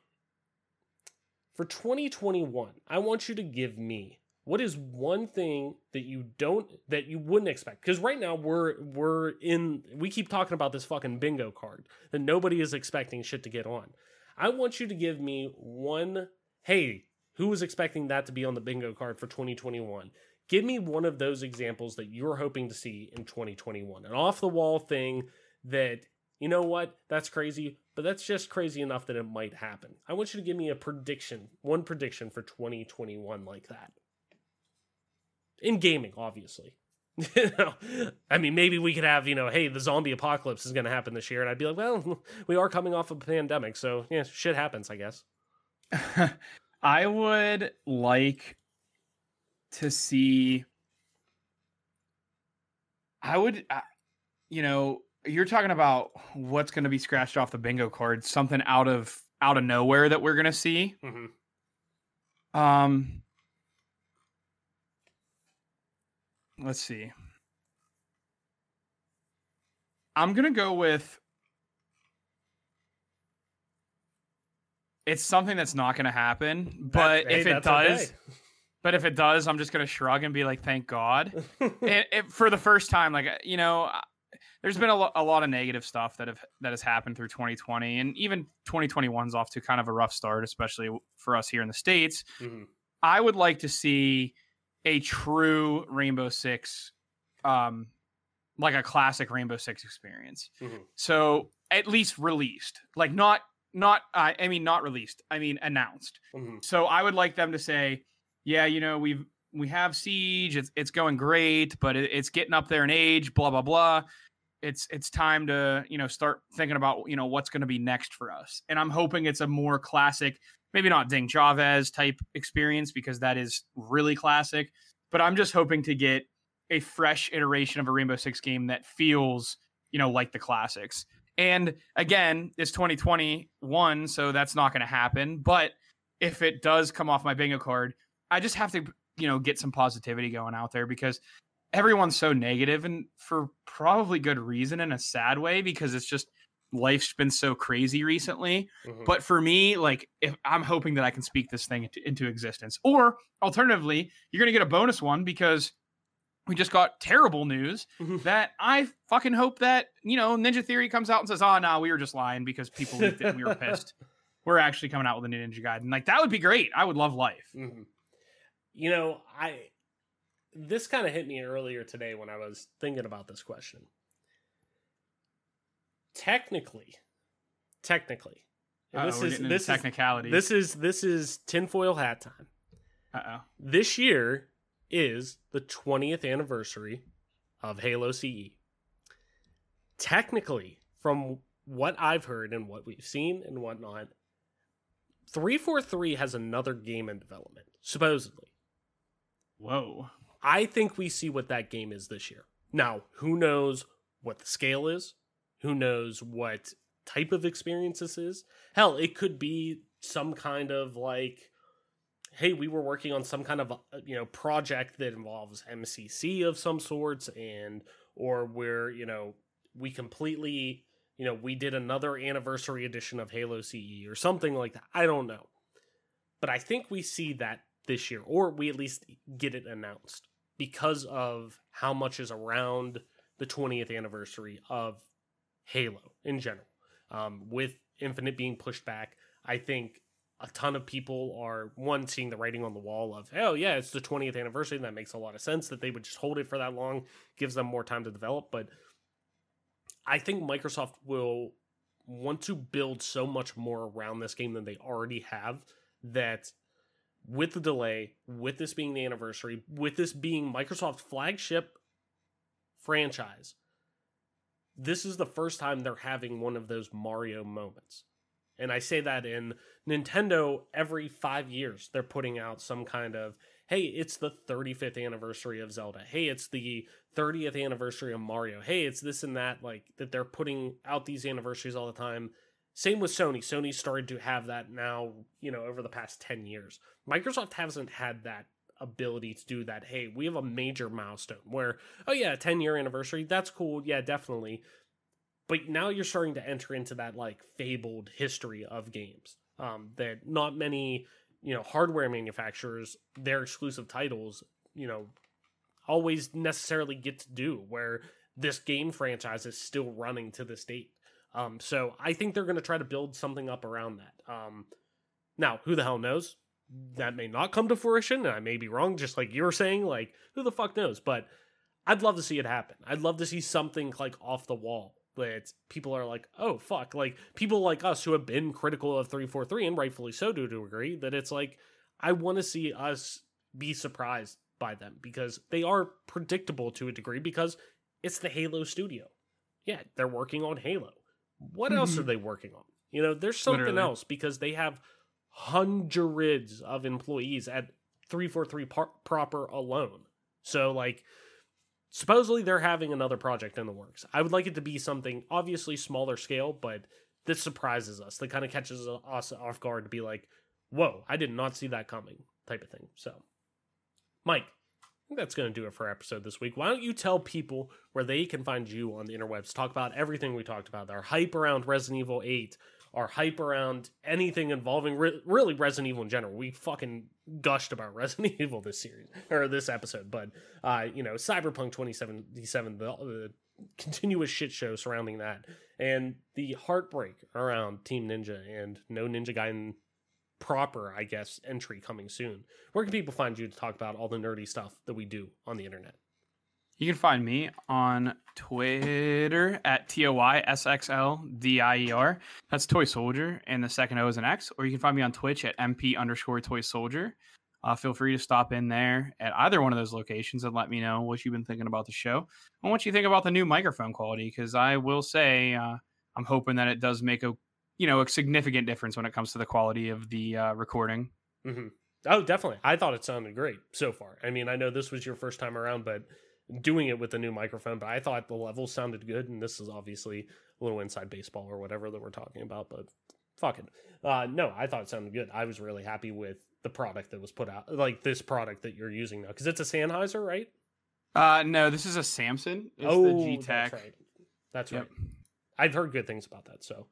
for 2021, I want you to give me what is one thing that you don't that you wouldn't expect because right now we're we're in we keep talking about this fucking bingo card that nobody is expecting shit to get on i want you to give me one hey who was expecting that to be on the bingo card for 2021? Give me one of those examples that you're hoping to see in 2021. An off the wall thing that, you know what, that's crazy, but that's just crazy enough that it might happen. I want you to give me a prediction, one prediction for 2021 like that. In gaming, obviously. you know, I mean, maybe we could have, you know, hey, the zombie apocalypse is going to happen this year. And I'd be like, well, we are coming off of a pandemic. So, yeah, shit happens, I guess. I would like to see. I would, uh, you know, you're talking about what's going to be scratched off the bingo card, something out of out of nowhere that we're going to see. Mm-hmm. Um, let's see. I'm gonna go with it's something that's not going to happen. But That- hey, if it does, okay. but if it does, I'm just going to shrug and be like, "Thank God." it, it, for the first time, like uh, you know, there's been a, lo- a lot of negative stuff that have that has happened through 2020, and even 2021's off to kind of a rough start, especially for us here in the states. Mhm. I would like to see a true Rainbow Six, um, like a classic Rainbow Six experience. Mhm. So at least released, like not not uh, I mean not released. I mean announced. Mhm. So I would like them to say, yeah, you know, we've we have Siege. It's it's going great, but it, it's getting up there in age. Blah blah blah. It's it's time to you know start thinking about you know what's going to be next for us. And I'm hoping it's a more classic, maybe not Ding Chavez type experience because that is really classic. But I'm just hoping to get a fresh iteration of a Rainbow Six game that feels you know like the classics. And again, it's 2021, so that's not going to happen. But if it does come off my bingo card, I just have to, you know, get some positivity going out there because everyone's so negative and for probably good reason in a sad way because it's just life's been so crazy recently. Mhm. But for me, like if I'm hoping that I can speak this thing into, into existence. Or alternatively, you're going to get a bonus one because we just got terrible news Mhm. that I fucking hope that, you know, Ninja Theory comes out and says, "Oh, no, we were just lying because people leaked it and we were pissed." We're actually coming out with a new Ninja Gaiden. And like that would be great. I would love life. Mhm. You know, I this kind of hit me earlier today when I was thinking about this question. Technically, technically, and uh, this is this is this is this is tinfoil hat time. Uh-oh. This year is the 20th anniversary of Halo CE. Technically, from what I've heard and what we've seen and whatnot, 343 has another game in development, supposedly. Whoa. I think we see what that game is this year. Now, who knows what the scale is? Who knows what type of experience this is? Hell, it could be some kind of like, hey, we were working on some kind of uh, you know project that involves MCC of some sorts, and or where you know we completely you know we did another anniversary edition of Halo CE or something like that. I don't know, but I think we see that this year, or we at least get it announced because of how much is around the 20th anniversary of Halo in general. Um, with Infinite being pushed back, I think a ton of people are one seeing the writing on the wall of oh yeah it's the 20th anniversary and that makes a lot of sense that they would just hold it for that long gives them more time to develop but i think microsoft will want to build so much more around this game than they already have that with the delay with this being the anniversary with this being microsoft's flagship franchise this is the first time they're having one of those mario moments and I say that in Nintendo, every five years, they're putting out some kind of, hey, it's the 35th anniversary of Zelda. Hey, it's the 30th anniversary of Mario. Hey, it's this and that. Like, that they're putting out these anniversaries all the time. Same with Sony. Sony started to have that now, you know, over the past 10 years. Microsoft hasn't had that ability to do that. Hey, we have a major milestone where, oh, yeah, 10 year anniversary. That's cool. Yeah, definitely but now you're starting to enter into that like fabled history of games um, that not many you know hardware manufacturers their exclusive titles you know always necessarily get to do where this game franchise is still running to this date um, so i think they're going to try to build something up around that um, now who the hell knows that may not come to fruition and i may be wrong just like you were saying like who the fuck knows but i'd love to see it happen i'd love to see something like off the wall that people are like, oh fuck, like people like us who have been critical of 343 and rightfully so do to agree that it's like I want to see us be surprised by them because they are predictable to a degree because it's the Halo studio. Yeah, they're working on Halo. What mm-hmm. else are they working on? You know, there's something Literally. else because they have hundreds of employees at 343 par- proper alone. So like supposedly they're having another project in the works. I would like it to be something obviously smaller scale, but this surprises us. That kind of catches us off guard to be like, whoa, I did not see that coming type of thing. So, Mike, I think that's going to do it for our episode this week. Why don't you tell people where they can find you on the interwebs? Talk about everything we talked about, our hype around Resident Evil 8, our hype around anything involving re- really Resident Evil in general. We fucking gushed about Resident Evil this series or this episode, but uh, you know, Cyberpunk 2077, the, the continuous shit show surrounding that, and the heartbreak around Team Ninja and no Ninja Gaiden proper, I guess, entry coming soon. Where can people find you to talk about all the nerdy stuff that we do on the internet? You can find me on Twitter at T O Y S X L D I E R. That's Toy Soldier, and the second O is an X. Or you can find me on Twitch at MP underscore Toy Soldier. Uh, feel free to stop in there at either one of those locations and let me know what you've been thinking about the show and what you think about the new microphone quality. Because I will say, uh, I'm hoping that it does make a you know a significant difference when it comes to the quality of the uh, recording. Mm-hmm. Oh, definitely. I thought it sounded great so far. I mean, I know this was your first time around, but doing it with the new microphone, but I thought the level sounded good, and this is obviously a little inside baseball or whatever that we're talking about, but fuck it. Uh, no, I thought it sounded good. I was really happy with the product that was put out, like this product that you're using now, because it's a Sennheiser, right? Uh, no, this is a Samson. It's oh, the G Tech. That's right. That's yep. right. I've heard good things about that, so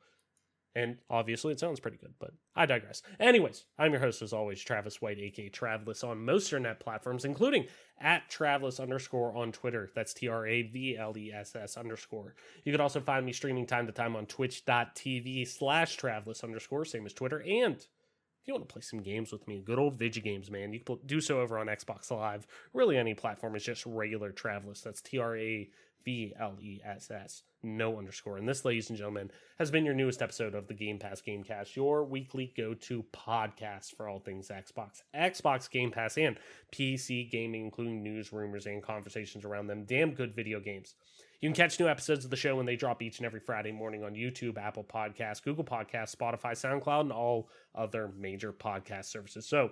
and obviously, it sounds pretty good, but I digress. Anyways, I'm your host, as always, Travis White, aka Travless, on most internet platforms, including at Travless underscore on Twitter. That's T R A V L E S S underscore. You can also find me streaming time to time on twitch.tv slash Travless underscore, same as Twitter. And if you want to play some games with me, good old Vigi games, man, you can do so over on Xbox Live. Really, any platform is just regular Travless. That's T R A V L E S S, no underscore. And this, ladies and gentlemen, has been your newest episode of the Game Pass Gamecast, your weekly go to podcast for all things Xbox, Xbox Game Pass, and PC gaming, including news, rumors, and conversations around them. Damn good video games. You can catch new episodes of the show when they drop each and every Friday morning on YouTube, Apple Podcasts, Google Podcasts, Spotify, SoundCloud, and all other major podcast services. So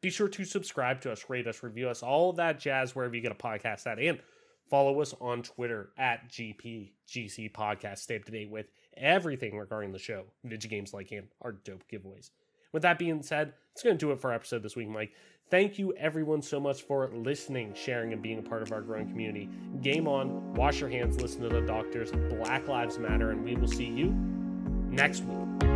be sure to subscribe to us, rate us, review us, all that jazz wherever you get a podcast at. And Follow us on Twitter at GPGC Podcast. Stay up to date with everything regarding the show, video games like and our dope giveaways. With that being said, it's going to do it for our episode this week, Mike. Thank you, everyone, so much for listening, sharing, and being a part of our growing community. Game on, wash your hands, listen to the doctors. Black Lives Matter, and we will see you next week.